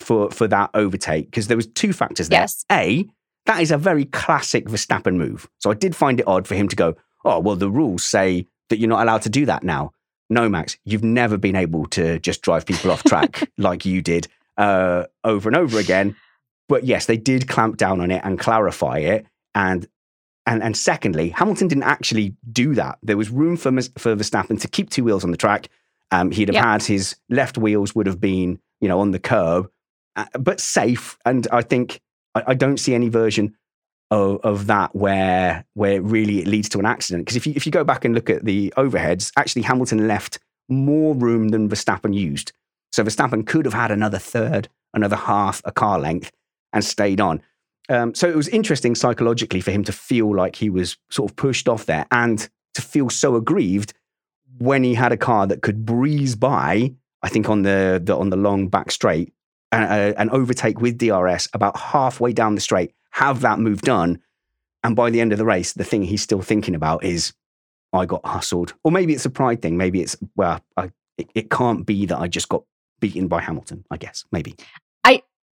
for for that overtake because there was two factors there. Yes. A, that is a very classic Verstappen move. So I did find it odd for him to go, "Oh, well the rules say that you're not allowed to do that now." No, Max, you've never been able to just drive people off track like you did uh, over and over again. But yes, they did clamp down on it and clarify it. And and and secondly, Hamilton didn't actually do that. There was room for for Verstappen to keep two wheels on the track. Um, he'd have Yep. had his left wheels would have been you know on the curb, uh, but safe. And I think I, I don't see any version of, of that where where really it leads to an accident. Because if you if you go back and look at the overheads, actually Hamilton left more room than Verstappen used. So Verstappen could have had another third, another half a car length and stayed on. Um, so it was interesting psychologically for him to feel like he was sort of pushed off there and to feel so aggrieved when he had a car that could breeze by, I think on the, the on the long back straight, and, uh, and overtake with DRS about halfway down the straight, have that move done. And by the end of the race, the thing he's still thinking about is, I got hustled. Or maybe it's a pride thing. Maybe it's, well, I, it, it can't be that I just got beaten by Hamilton, I guess. Maybe.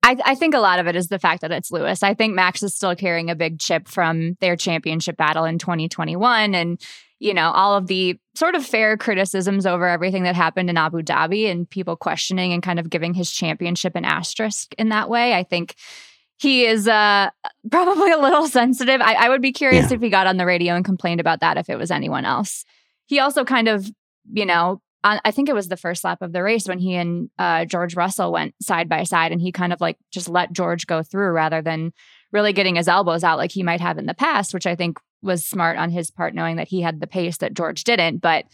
I, I think a lot of it is the fact that it's Lewis. I think Max is still carrying a big chip from their championship battle in 2021. And, you know, all of the sort of fair criticisms over everything that happened in Abu Dhabi and people questioning and kind of giving his championship an asterisk in that way. I think he is uh, probably a little sensitive. I, I would be curious Yeah. if he got on the radio and complained about that if it was anyone else. He also kind of, you know, on, I think it was the first lap of the race when he and uh, George Russell went side by side and he kind of like just let George go through rather than really getting his elbows out like he might have in the past, which I think was smart on his part, knowing that he had the pace that George didn't. But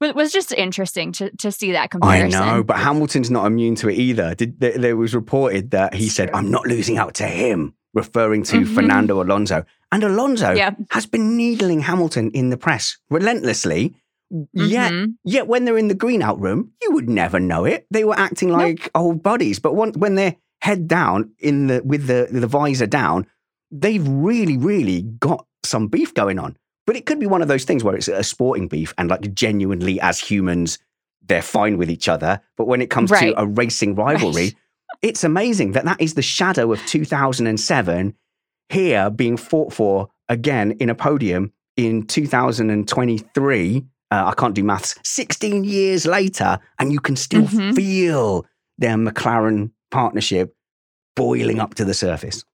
it was just interesting to, to see that comparison. I know, but Hamilton's not immune to it either. Did, there, there was reported that he It's said, true. "I'm not losing out to him," referring to Mhm. Fernando Alonso. And Alonso Yeah. has been needling Hamilton in the press relentlessly. Yet, Mhm. yet when they're in the green out room, you would never know it. They were acting like old buddies. But when, when they're head down in the with the the visor down, they've really, really got some beef going on. But it could be one of those things where it's a sporting beef and like genuinely as humans, they're fine with each other. But when it comes Right. to a racing rivalry, Right. it's amazing that that is the shadow of 2007 here being fought for again in a podium in 2023. Uh, I can't do maths. 16 years later, and you can still Mhm. feel their McLaren partnership boiling up to the surface.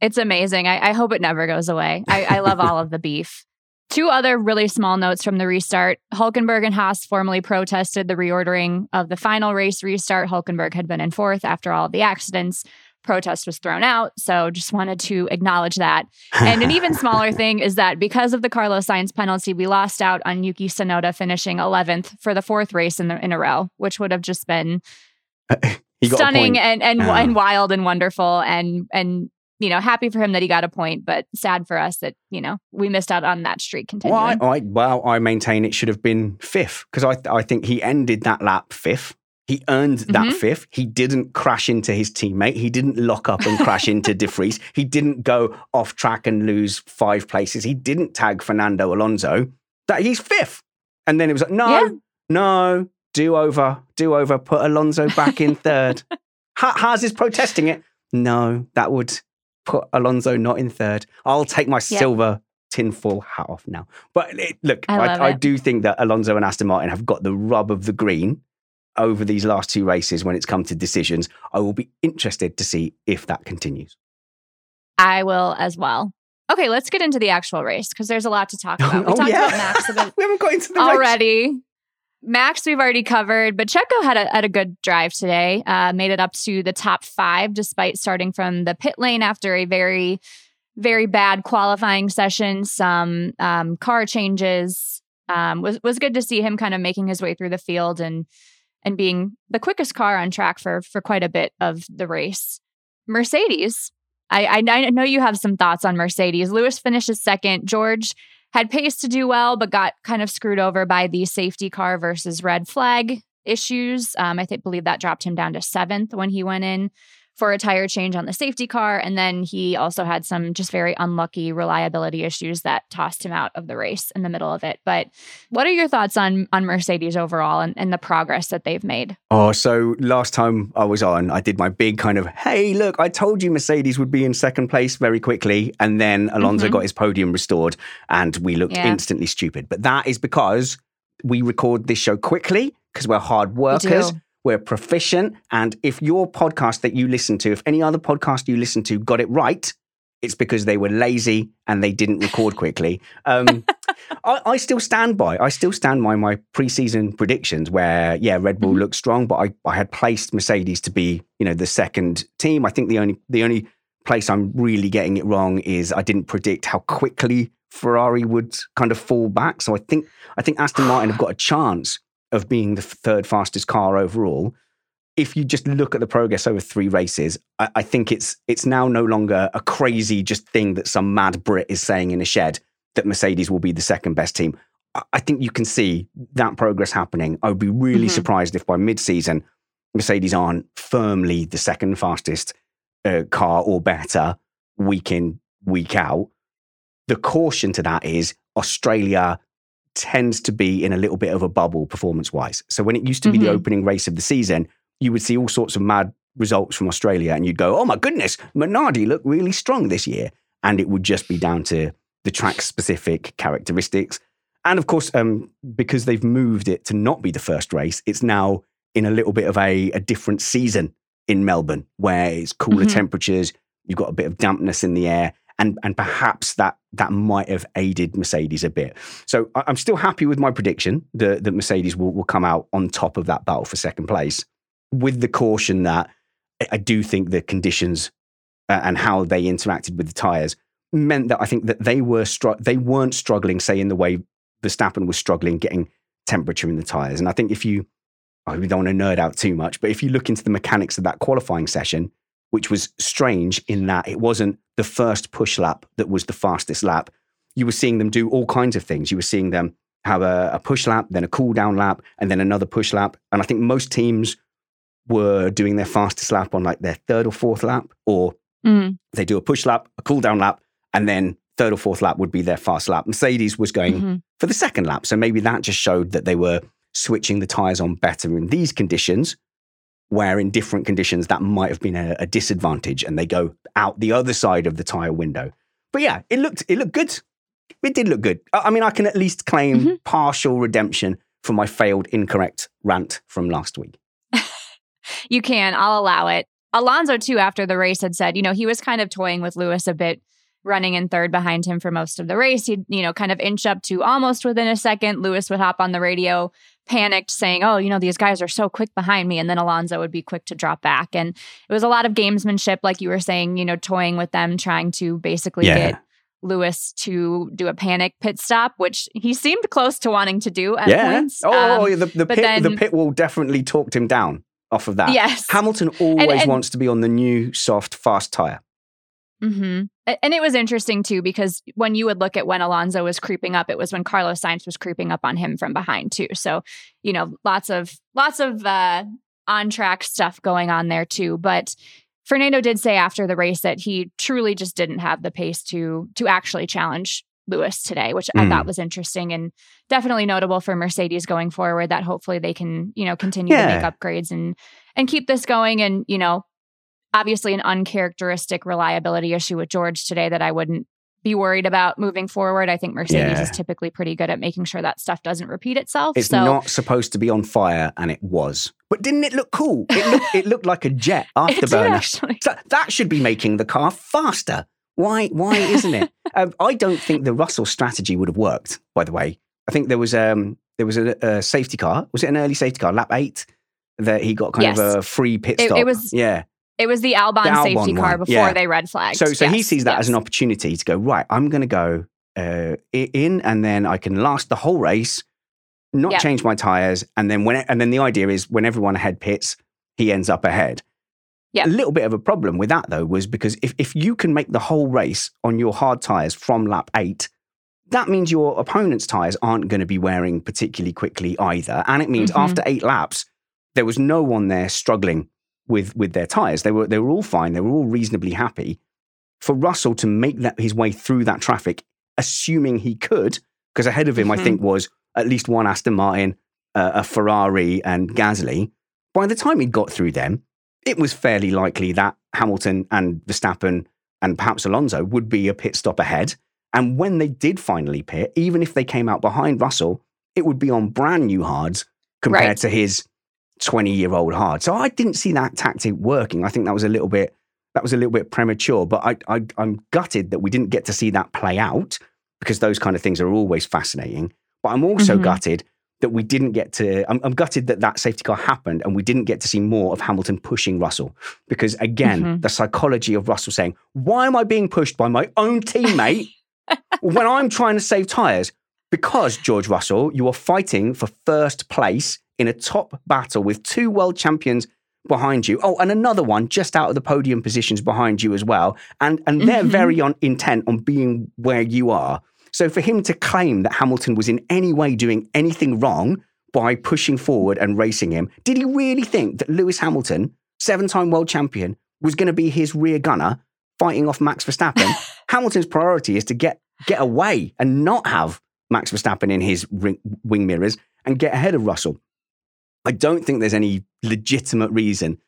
It's amazing. I, I hope it never goes away. I, I love all of the beef. Two other really small notes from the restart. Hulkenberg and Haas formally protested the reordering of the final race restart. Hulkenberg had been in fourth after all of the accidents. Protest was thrown out. So just wanted to acknowledge that. And an even smaller thing is that because of the Carlos Sainz penalty, we lost out on Yuki Tsunoda finishing 11th for the fourth race in, the, in a row, which would have just been a stunning and and, Yeah. and wild and wonderful and and you know happy for him that he got a point but sad for us that you know we missed out on that streak Well, I, I, well, I maintain it should have been fifth because I, I think he ended that lap fifth. He earned that Mhm. fifth. He didn't crash into his teammate. He didn't lock up and crash into De Vries. He didn't go off track and lose five places. He didn't tag Fernando Alonso. That he's fifth. And then it was like, no, Yeah. no, do over, do over. Put Alonso back in third. Ha- Haas is protesting it. No, that would put Alonso not in third. I'll take my Yeah. silver tinfoil hat off now. But it, look, I I, I, do think that Alonso and Aston Martin have got the rub of the green over these last two races when it's come to decisions. I will be interested to see if that continues. i will as well okay let's get into the actual race because there's a lot to talk about we oh, talked about max we haven't got into the race. Max we've already covered but checo had a, had a good drive today uh, made it up to the top five despite starting from the pit lane after a very very bad qualifying session some um, car changes um, was was good to see him kind of making his way through the field and and being the quickest car on track for for quite a bit of the race mercedes I, I I know you have some thoughts on Mercedes. Lewis finishes second. George had pace to do well, but got kind of screwed over by the safety car versus red flag issues. Um, I think believe that dropped him down to seventh when he went in for a tire change on the safety car, and then he also had some just very unlucky reliability issues that tossed him out of the race in the middle of it. But what are your thoughts on on Mercedes overall and, and the progress that they've made? Oh, so last time I was on, I did my big kind of, hey, look, I told you Mercedes would be in second place very quickly. And then Alonso Mhm. got his podium restored and we looked Yeah. instantly stupid. But that is because we record this show quickly because we're hard workers. do. We're proficient. And if your podcast that you listen to, if any other podcast you listen to got it right, it's because they were lazy and they didn't record quickly. Um, I, I still stand by. I still stand by my preseason predictions. Where yeah, Red Bull Mhm. looked strong, but I, I had placed Mercedes to be you know the second team. I think the only the only place I'm really getting it wrong is I didn't predict how quickly Ferrari would kind of fall back. So I think I think Aston Martin have got a chance of being the third fastest car overall. If you just look at the progress over three races, I, I think it's it's now no longer a crazy just thing that some mad Brit is saying in a shed that Mercedes will be the second best team. I- I think you can see that progress happening. I would be really Mhm. surprised if by mid-season Mercedes aren't firmly the second fastest uh, car or better week in week out. The caution to that is Australia tends to be in a little bit of a bubble performance wise. So when it used to be the Mhm. opening race of the season, you would see all sorts of mad results from Australia and you'd go, oh my goodness, Minardi looked really strong this year. And it would just be down to the track specific characteristics. and of course, um, because they've moved it to not be the first race, it's now in a little bit of a, a different season in Melbourne, where it's cooler Mhm. temperatures. You've got a bit of dampness in the air, and and perhaps that that might have aided Mercedes a bit. So I'm still happy with my prediction that, that Mercedes will, will come out on top of that battle for second place, with the caution that I- do think the conditions uh, and how they interacted with the tires meant that I think that they were str- they weren't struggling, say in the way Verstappen was struggling getting temperature in the tires. And I think if you, I don't want to nerd out too much, but if you look into the mechanics of that qualifying session, which was strange in that it wasn't the first push lap that was the fastest lap. You were seeing them do all kinds of things. You were seeing them have a, a push lap, then a cool down lap, and then another push lap. And I think most teams were doing their fastest lap on like their third or fourth lap, or Mm. they do a push lap, a cool down lap, and then third or fourth lap would be their fast lap. Mercedes was going Mhm. for the second lap. So maybe that just showed that they were switching the tyres on better in these conditions, where in different conditions that might have been a, a disadvantage and they go out the other side of the tyre window. But yeah, it looked it looked good. It did look good. I I mean, I can at least claim Mhm. partial redemption for my failed incorrect rant from last week. You can. I'll allow it. Alonso, too, after the race had said, you know, he was kind of toying with Lewis a bit, running in third behind him for most of the race. He'd, you know, kind of inch up to almost within a second. Lewis would hop on the radio, panicked, saying, oh, you know, these guys are so quick behind me. And then Alonso would be quick to drop back. And it was a lot of gamesmanship, like you were saying, you know, toying with them, trying to basically Yeah. get Lewis to do a panic pit stop, which he seemed close to wanting to do at yeah. points. Oh, Um, yeah, the, the but pit the pit wall definitely talked him down off of that. Yes. Hamilton always and- wants to be on the new soft fast tire. Hmm And it was interesting too because when you would look at when Alonso was creeping up, it was when Carlos Sainz was creeping up on him from behind too. So you know, lots of lots of uh, on track stuff going on there too. But Fernando did say after the race that he truly just didn't have the pace to to actually challenge Lewis today, which I Mm. thought was interesting and definitely notable for Mercedes going forward. That hopefully they can you know continue to make upgrades and and keep this going. And you know, obviously an uncharacteristic reliability issue with George today that I wouldn't be worried about moving forward. I think Mercedes Yeah. is typically pretty good at making sure that stuff doesn't repeat itself. It's so not supposed to be on fire, and it was. But didn't it look cool? It looked, it looked like a jet afterburner. So that should be making the car faster. Why? Why isn't it? um, I don't think the Russell strategy would have worked. By the way, I think there was um there was a, a safety car. Was it an early safety car? Lap eight that he got kind Yes. of a free pit It- stop. it was- yeah. It was the Albon, The Albon safety car one, before yeah. they red flagged. So so he sees that as an opportunity to go right. I'm going to go uh, in, and then I can last the whole race, not Yep. change my tires, and then when and then the idea is when everyone ahead pits, he ends up ahead. Yep. A little bit of a problem with that though was because if if you can make the whole race on your hard tires from lap eight. That means your opponent's tires aren't going to be wearing particularly quickly either. And it means Mhm. after eight laps, there was no one there struggling with, with their tires. They were, they were all fine. They were all reasonably happy for Russell to make that his way through that traffic, assuming he could, because ahead of him, I Mhm. think, was at least one Aston Martin, uh, a Ferrari, and Gasly. By the time he got through them, it was fairly likely that Hamilton and Verstappen and perhaps Alonso would be a pit stop ahead. And when they did finally pit, even if they came out behind Russell, it would be on brand new hards compared Right. to his 20 year old hard. So I didn't see that tactic working. I think that was a little bit that was a little bit premature, but I, I I'm gutted that we didn't get to see that play out because those kind of things are always fascinating. But I'm also Mhm. gutted that we didn't get to. I'm, I'm gutted that that safety car happened and we didn't get to see more of Hamilton pushing Russell because again, Mhm. the psychology of Russell saying, "Why am I being pushed by my own teammate when I'm trying to save tires?" Because George Russell, you are fighting for first place in a top battle with two world champions behind you. Oh, and another one just out of the podium positions behind you as well. And and they're Mhm. very on intent on being where you are. So for him to claim that Hamilton was in any way doing anything wrong by pushing forward and racing him, did he really think that Lewis Hamilton, seven-time world champion, was going to be his rear gunner fighting off Max Verstappen? Hamilton's priority is to get get away and not have Max Verstappen in his ring, wing mirrors and get ahead of Russell. I don't think there's any legitimate reason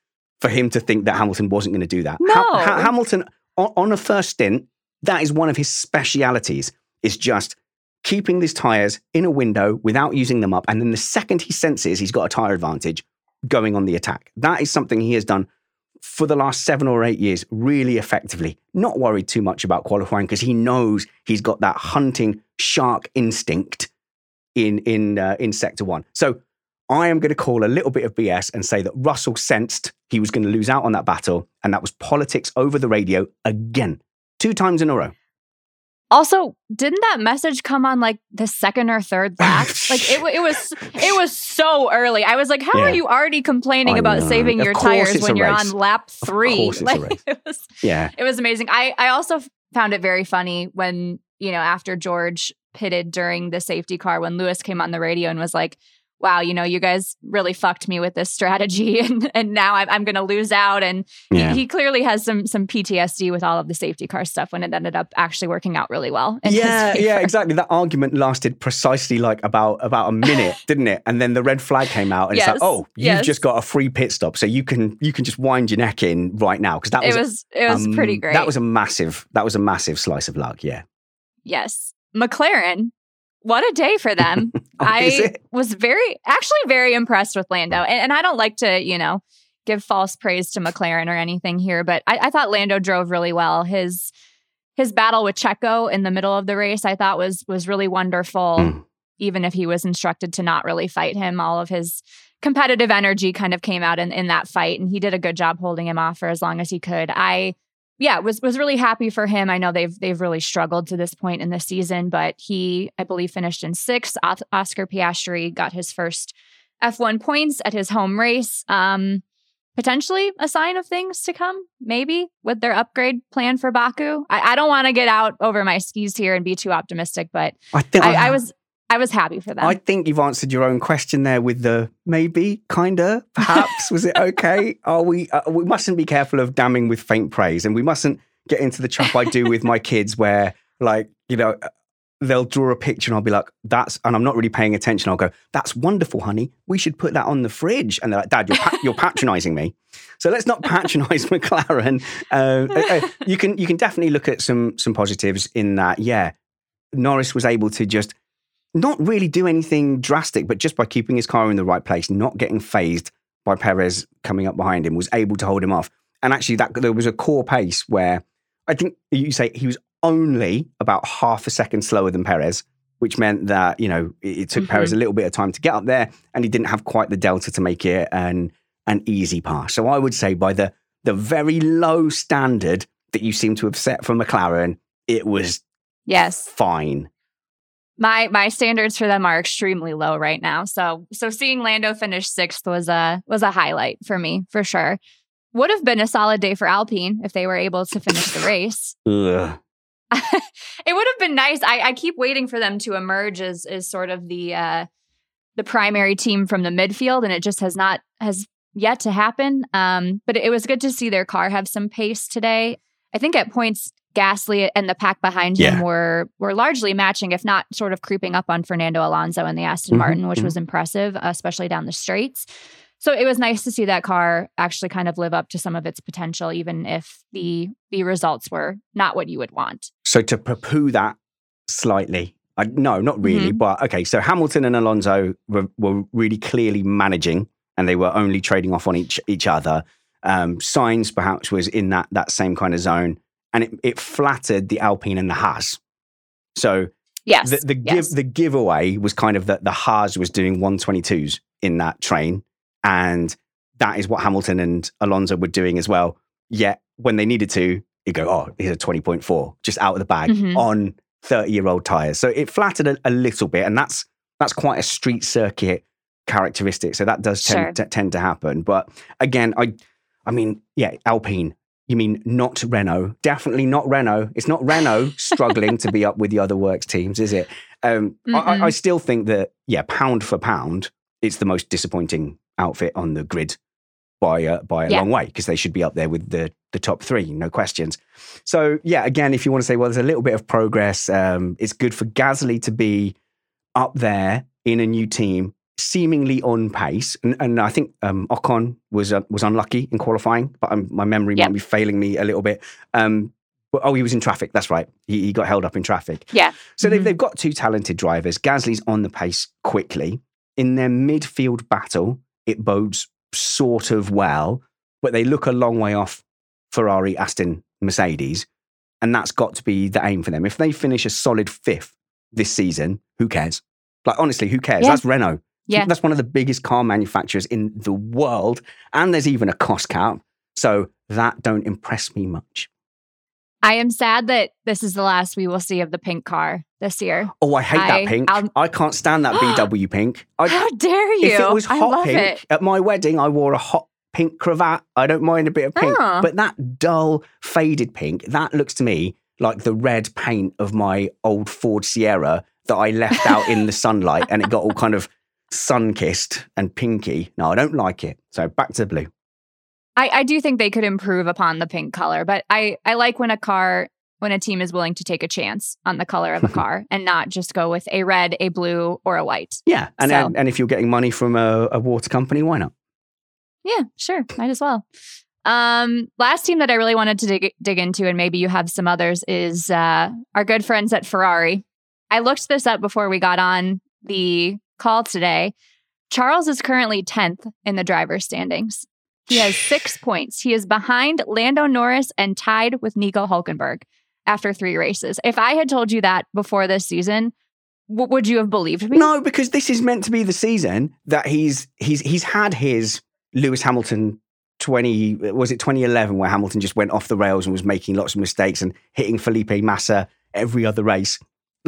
for him to think that Hamilton wasn't going to do that. No. Hamilton, on, on a first stint, that is one of his specialities, is just keeping these tires in a window without using them up. And then the second he senses he's got a tire advantage, going on the attack. That is something he has done for the last seven or eight years really effectively. Not worried too much about qualifying because he knows he's got that hunting shark instinct in in uh, in sector one. So I am going to call a little bit of BS and say that Russell sensed he was going to lose out on that battle, and that was politics over the radio again, two times in a row. Also, didn't that message come on like the second or third lap? like it, it was, it was so early. I was like, "How are you already complaining I about know. saving Of your tires when you're on lap three? course it's a like it was, Yeah. it was amazing. I, I also found it very funny when you know after George pitted during the safety car when Lewis came on the radio and was like. Wow, you know, you guys really fucked me with this strategy, and and now I'm, I'm going to lose out. And he- Yeah. he, clearly has some some PTSD with all of the safety car stuff when it ended up actually working out really well. yeah, yeah, exactly. That argument lasted precisely like about about a minute, didn't it? And then the red flag came out, and it's like, oh, you've yes. just got a free pit stop, so you can you can just wind your neck in right now because that was it was it was um, pretty great. That was a massive that was a massive slice of luck. Yeah, yes, McLaren. What a day for them! Oh, I was very actually very impressed with Lando, and, and I don't like to you know give false praise to McLaren or anything here, but I, I thought Lando drove really well. His his battle with Checo in the middle of the race, I thought was was really wonderful. Mm. Even if he was instructed to not really fight him, all of his competitive energy kind of came out in, in that fight, and he did a good job holding him off for as long as he could. I yeah, was was really happy for him. I know they've they've really struggled to this point in the season, but he, I believe, finished in sixth. Os- Oscar Piastri got his first F1 points at his home race. Um, potentially a sign of things to come, maybe with their upgrade plan for Baku. I, I don't want to get out over my skis here and be too optimistic, but I think I, I was I was happy for them. I think you've answered your own question there with the maybe, kinda, perhaps. was it okay? Are we? Uh, we mustn't be careful of damning with faint praise, and we mustn't get into the trap I do with my kids, where like you know they'll draw a picture and I'll be like, "That's," and I'm not really paying attention. I'll go, "That's wonderful, honey. We should put that on the fridge." And they're like, "Dad, you're pa- you're patronising me." So let's not patronise McLaren. Uh, uh, you can you can definitely look at some some positives in that. Yeah, Norris was able to just not really do anything drastic, but just by keeping his car in the right place, not getting phased by Perez coming up behind him, was able to hold him off. And actually, that there was a core pace where I think you say he was only about half a second slower than Perez, which meant that you know it, it took Mhm. Perez a little bit of time to get up there, and he didn't have quite the delta to make it an an easy pass. So I would say by the the very low standard that you seem to have set for McLaren, it was yes. fine. My my standards for them are extremely low right now. So so seeing Lando finish sixth was a was a highlight for me for sure. Would have been a solid day for Alpine if they were able to finish the race. It would have been nice. I, I keep waiting for them to emerge as as sort of the uh, the primary team from the midfield, and it just has not has yet to happen. Um, but it was good to see their car have some pace today. I think at points Gasly and the pack behind him Yeah. were were largely matching, if not sort of creeping up on Fernando Alonso and the Aston Mhm, Martin, which mhm. was impressive, especially down the straights. So it was nice to see that car actually kind of live up to some of its potential, even if the the results were not what you would want. So to poo that slightly, I, no, not really, but okay. So Hamilton and Alonso were, were really clearly managing, and they were only trading off on each each other. Um, Sainz perhaps was in that that same kind of zone, and it, it flattered the Alpine and the Haas. So Yes. the, the give the giveaway was kind of that the Haas was doing 122s in that train, and that is what Hamilton and Alonso were doing as well. Yet when they needed to, you go, oh, here's a 20.4 just out of the bag Mhm. on 30 year old tires. So it flattered a, a little bit, and that's that's quite a street circuit characteristic. So that does tend, Sure. to, tend to happen. But again, I I mean, yeah, Alpine. You mean not Renault? Definitely not Renault. It's not Renault struggling to be up with the other works teams, is it? Um, I, I- still think that, yeah, pound for pound, it's the most disappointing outfit on the grid by a, by a Yeah. long way because they should be up there with the the top three, no questions. So yeah, again, if you want to say, well, there's a little bit of progress. Um, it's good for Gasly to be up there in a new team, seemingly on pace. And, and I think um, Ocon was uh, was unlucky in qualifying, but um, my memory Yep. might be failing me a little bit. Um, Well, oh, he was in traffic. That's right. He, he got held up in traffic. Yeah. So they've, Mhm. they've got two talented drivers. Gasly's on the pace quickly. In their midfield battle, it bodes sort of well, but they look a long way off Ferrari, Aston, Mercedes. And that's got to be the aim for them. If they finish a solid fifth this season, who cares? Like, honestly, who cares? Yeah. That's Renault. Yeah. That's one of the biggest car manufacturers in the world. And there's even a cost cap. So that don't impress me much. I am sad that this is the last we will see of the pink car this year. Oh, I hate I- that pink. I'll- I can't stand that BW pink. I, How dare you? If it was I hot pink it. at my wedding, I wore a hot pink cravat. I don't mind a bit of pink, Oh. but that dull, faded pink, that looks to me like the red paint of my old Ford Sierra that I left out in the sunlight and it got all kind of sun kissed and pinky. No, I don't like it. So back to blue. I, I do think they could improve upon the pink color, but I, I like when a car when a team is willing to take a chance on the color of a car and not just go with a red, a blue, or a white. Yeah, and So- and, and if you're getting money from a, a water company, why not? Yeah, sure. Might as well. Um, last team that I really wanted to dig, dig into, and maybe you have some others, is uh, our good friends at Ferrari. I looked this up before we got on the call today. Charles is currently 10th in the driver's standings. He has six points. He is behind Lando Norris and tied with Nico Hulkenberg after three races. If I had told you that before this season, w- would you have believed me? No, because this is meant to be the season that he's he's he's had his Lewis Hamilton 20 was it 2011 where Hamilton just went off the rails and was making lots of mistakes and hitting Felipe Massa every other race.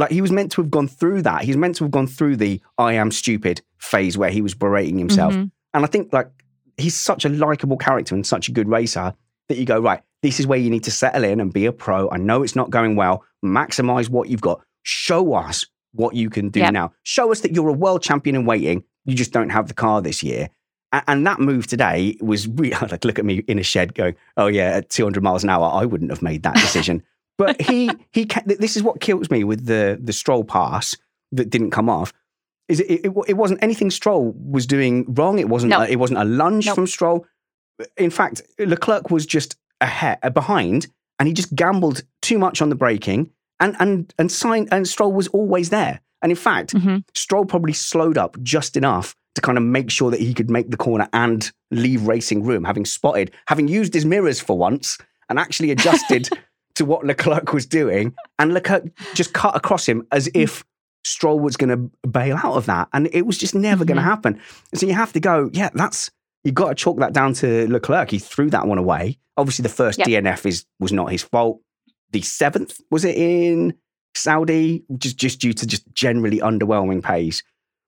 Like he was meant to have gone through that. He's meant to have gone through the I am stupid phase where he was berating himself. Mhm. And I think like he's such a likable character and such a good racer that you go, right, this is where you need to settle in and be a pro. I know it's not going well. Maximize what you've got. Show us what you can do Yep. now. Show us that you're a world champion in waiting. You just don't have the car this year. A- And that move today was really like, look at me in a shed going, oh yeah, at 200 miles an hour, I wouldn't have made that decision. but he, he, this is what kills me with the, the stroll pass that didn't come off. Is it, it, it wasn't anything Stroll was doing wrong. It wasn't. No. A, it wasn't a lunge from Stroll. In fact, Leclerc was just ahead, uh, behind, and he just gambled too much on the braking. And and and sign and Stroll was always there. And in fact, Mhm. Stroll probably slowed up just enough to kind of make sure that he could make the corner and leave racing room, having spotted, having used his mirrors for once and actually adjusted to what Leclerc was doing. And Leclerc just cut across him as mm. if Stroll was going to bail out of that. And it was just never going to mm-hmm. happen. So you have to go, yeah, that's, you've got to chalk that down to Leclerc. He threw that one away. Obviously, the first Yep. DNF is was not his fault. The seventh, was it in Saudi? Just, just due to just generally underwhelming pace.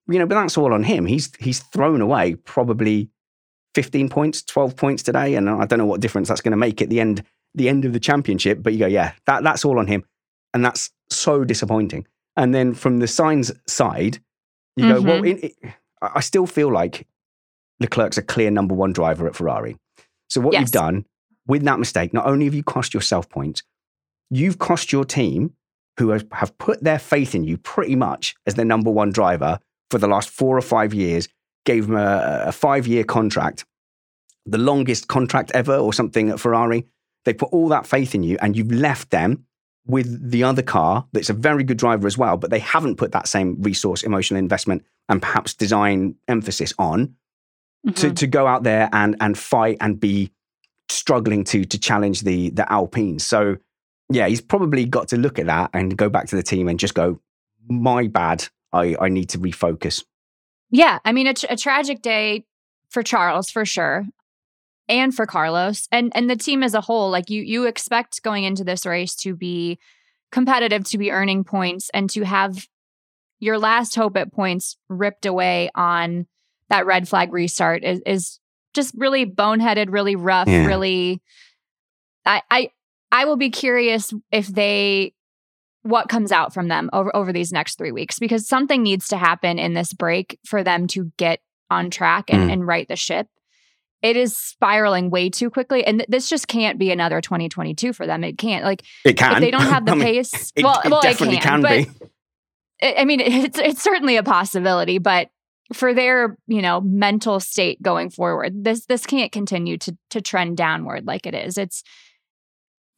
You know, but that's all on him. He's he's thrown away probably 15 points, 12 points today. And I don't know what difference that's going to make at the end, the end of the championship. But you go, yeah, that, that's all on him. And that's so disappointing. And then from the Sainz side, you go, well, mm-hmm. in, it, I still feel like Leclerc's a clear number one driver at Ferrari. So what Yes. you've done with that mistake, not only have you cost yourself points, you've cost your team who have, have put their faith in you pretty much as their number one driver for the last four or five years, gave them a, a five year contract, the longest contract ever or something at Ferrari. They put all that faith in you and you've left them with the other car that's a very good driver as well, but they haven't put that same resource, emotional investment, and perhaps design emphasis on to, Mhm. to go out there and and fight and be struggling to to challenge the the Alpines. So yeah, he's probably got to look at that and go back to the team and just go, my bad. I, I need to refocus. Yeah, I mean, tr- a tragic day for Charles for sure, and for Carlos, and and the team as a whole. Like you, you expect going into this race to be competitive, to be earning points, and to have your last hope at points ripped away on that red flag restart is is just really boneheaded, really rough, Yeah. really. I I I will be curious if they what comes out from them over over these next three weeks because something needs to happen in this break for them to get on track and, Mm. and right the ship. It is spiraling way too quickly, and th- this just can't be another 2022 for them. It can't. Like It can. if they don't have the I mean, pace, It, well, it well, definitely it can, can, be. I I mean, it's it's certainly a possibility, but for their you know mental state going forward, this this can't continue to to trend downward like it is. It's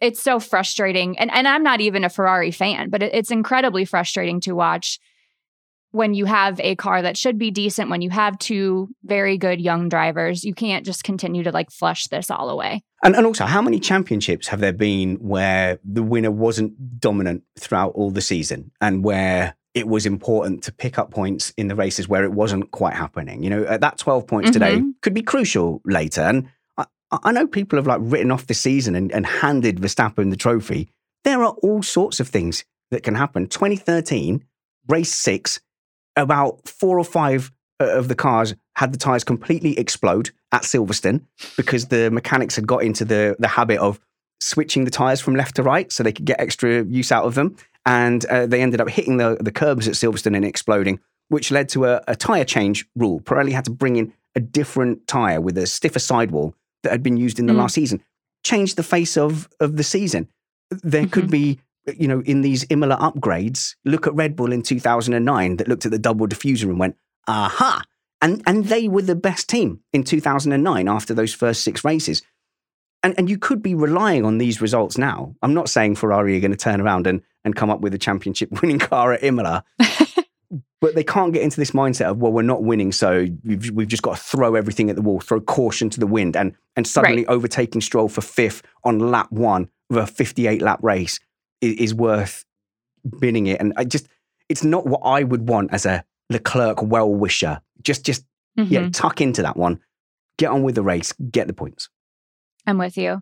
it's so frustrating. And and I'm not even a Ferrari fan, but it, it's incredibly frustrating to watch when you have a car that should be decent, when you have two very good young drivers, you can't just continue to like flush this all away. And, and also, how many championships have there been where the winner wasn't dominant throughout all the season and where it was important to pick up points in the races where it wasn't quite happening? You know, at that 12 points today Mm-hmm. could be crucial later. And I, I know people have like written off the season and, and handed Verstappen the trophy. There are all sorts of things that can happen. 2013, race six, about four or five uh, of the cars had the tires completely explode at Silverstone because the mechanics had got into the the habit of switching the tires from left to right so they could get extra use out of them, and uh, they ended up hitting the the curbs at Silverstone and exploding, which led to a, a tire change rule. Pirelli had to bring in a different tire with a stiffer sidewall that had been used in the Mm. last season, changed the face of of the season. There could Mhm. be you know, in these Imola upgrades, look at Red Bull in 2009 that looked at the double diffuser and went, aha. And, and they were the best team in 2009 after those first six races. And, and you could be relying on these results now. I'm not saying Ferrari are going to turn around and, and come up with a championship winning car at Imola, but they can't get into this mindset of, well, we're not winning, so we've, we've just got to throw everything at the wall, throw caution to the wind, and, and suddenly overtaking Stroll for fifth on lap one of a 58 lap race is, worth binning it. And I just, it's not what I would want as a Leclerc well wisher. Just, just yeah, Mhm. tuck into that one, get on with the race, get the points. I'm with you.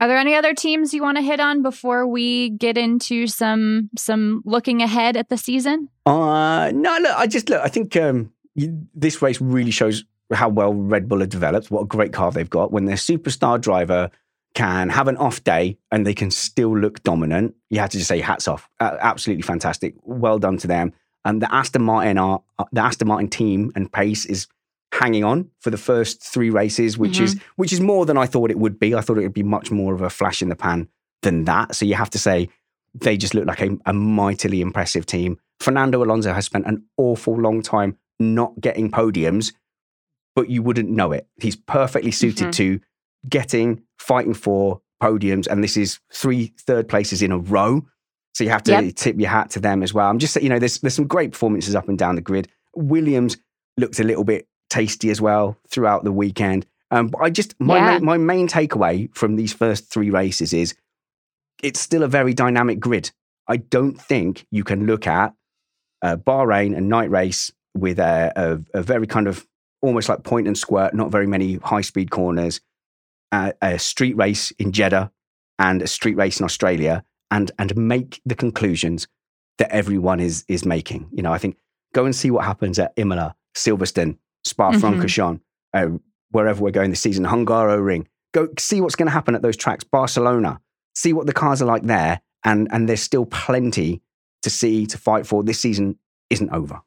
Are there any other teams you want to hit on before we get into some some looking ahead at the season? Uh, no, look, I just look. I think um, you, this race really shows how well Red Bull have developed. What a great car they've got. When their superstar driver can have an off day and they can still look dominant, you have to just say hats off. Uh, absolutely fantastic. Well done to them. And the Aston Martin are uh, the Aston Martin team and pace is hanging on for the first three races, which is which is more than I thought it would be. I thought it would be much more of a flash in the pan than that. So you have to say they just look like a, a mightily impressive team. Fernando Alonso has spent an awful long time not getting podiums, but you wouldn't know it. He's perfectly suited Mhm. to getting, fighting for podiums, and this is three third places in a row. So you have to Yep. tip your hat to them as well. I'm just, you know, there's there's some great performances up and down the grid. Williams looked a little bit tasty as well throughout the weekend. Um, but I just my Yeah. main, my main takeaway from these first three races is it's still a very dynamic grid. I don't think you can look at uh, Bahrain and night race with a, a, a very kind of almost like point and squirt, not very many high speed corners, uh, a street race in Jeddah and a street race in Australia, and and make the conclusions that everyone is is making. You know, I think go and see what happens at Imola, Silverstone, Spa-Francorchamps, uh, wherever we're going this season, Hungaroring. Go see what's going to happen at those tracks, Barcelona. See what the cars are like there, and and there's still plenty to see to fight for. This season isn't over.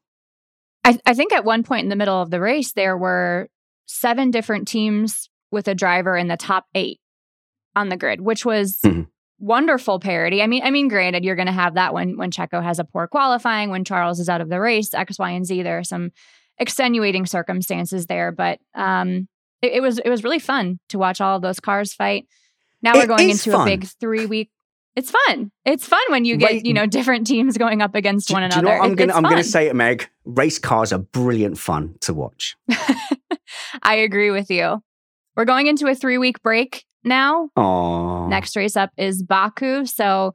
I, I think at one point in the middle of the race, there were seven different teams with a driver in the top eight on the grid, which was Mhm. wonderful parity. I mean, I mean, granted, you're going to have that when when Checo has a poor qualifying, when Charles is out of the race, X, Y, and Z. There are some extenuating circumstances there, but um, it, it was it was really fun to watch all of those cars fight. Now we're going into fun. a big three week. It's fun. It's fun when you get you know different teams going up against Do, one another. you know I'm It- gonna I'm gonna say it, Meg? Race cars are brilliant fun to watch. I agree with you. We're going into a three week break now. Oh, Next race up is Baku. So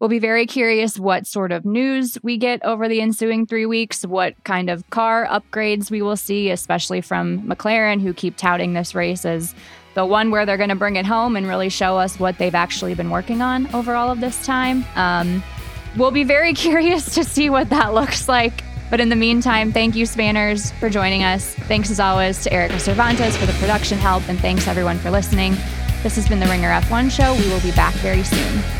we'll be very curious what sort of news we get over the ensuing three weeks, what kind of car upgrades we will see, especially from McLaren, who keep touting this race as the one where they're going to bring it home and really show us what they've actually been working on over all of this time. Um, we'll be very curious to see what that looks like. But in the meantime, thank you, Spanners, for joining us. Thanks as always to Erika Cervantes for the production help, and thanks everyone for listening. This has been the Ringer F1 show. We will be back very soon.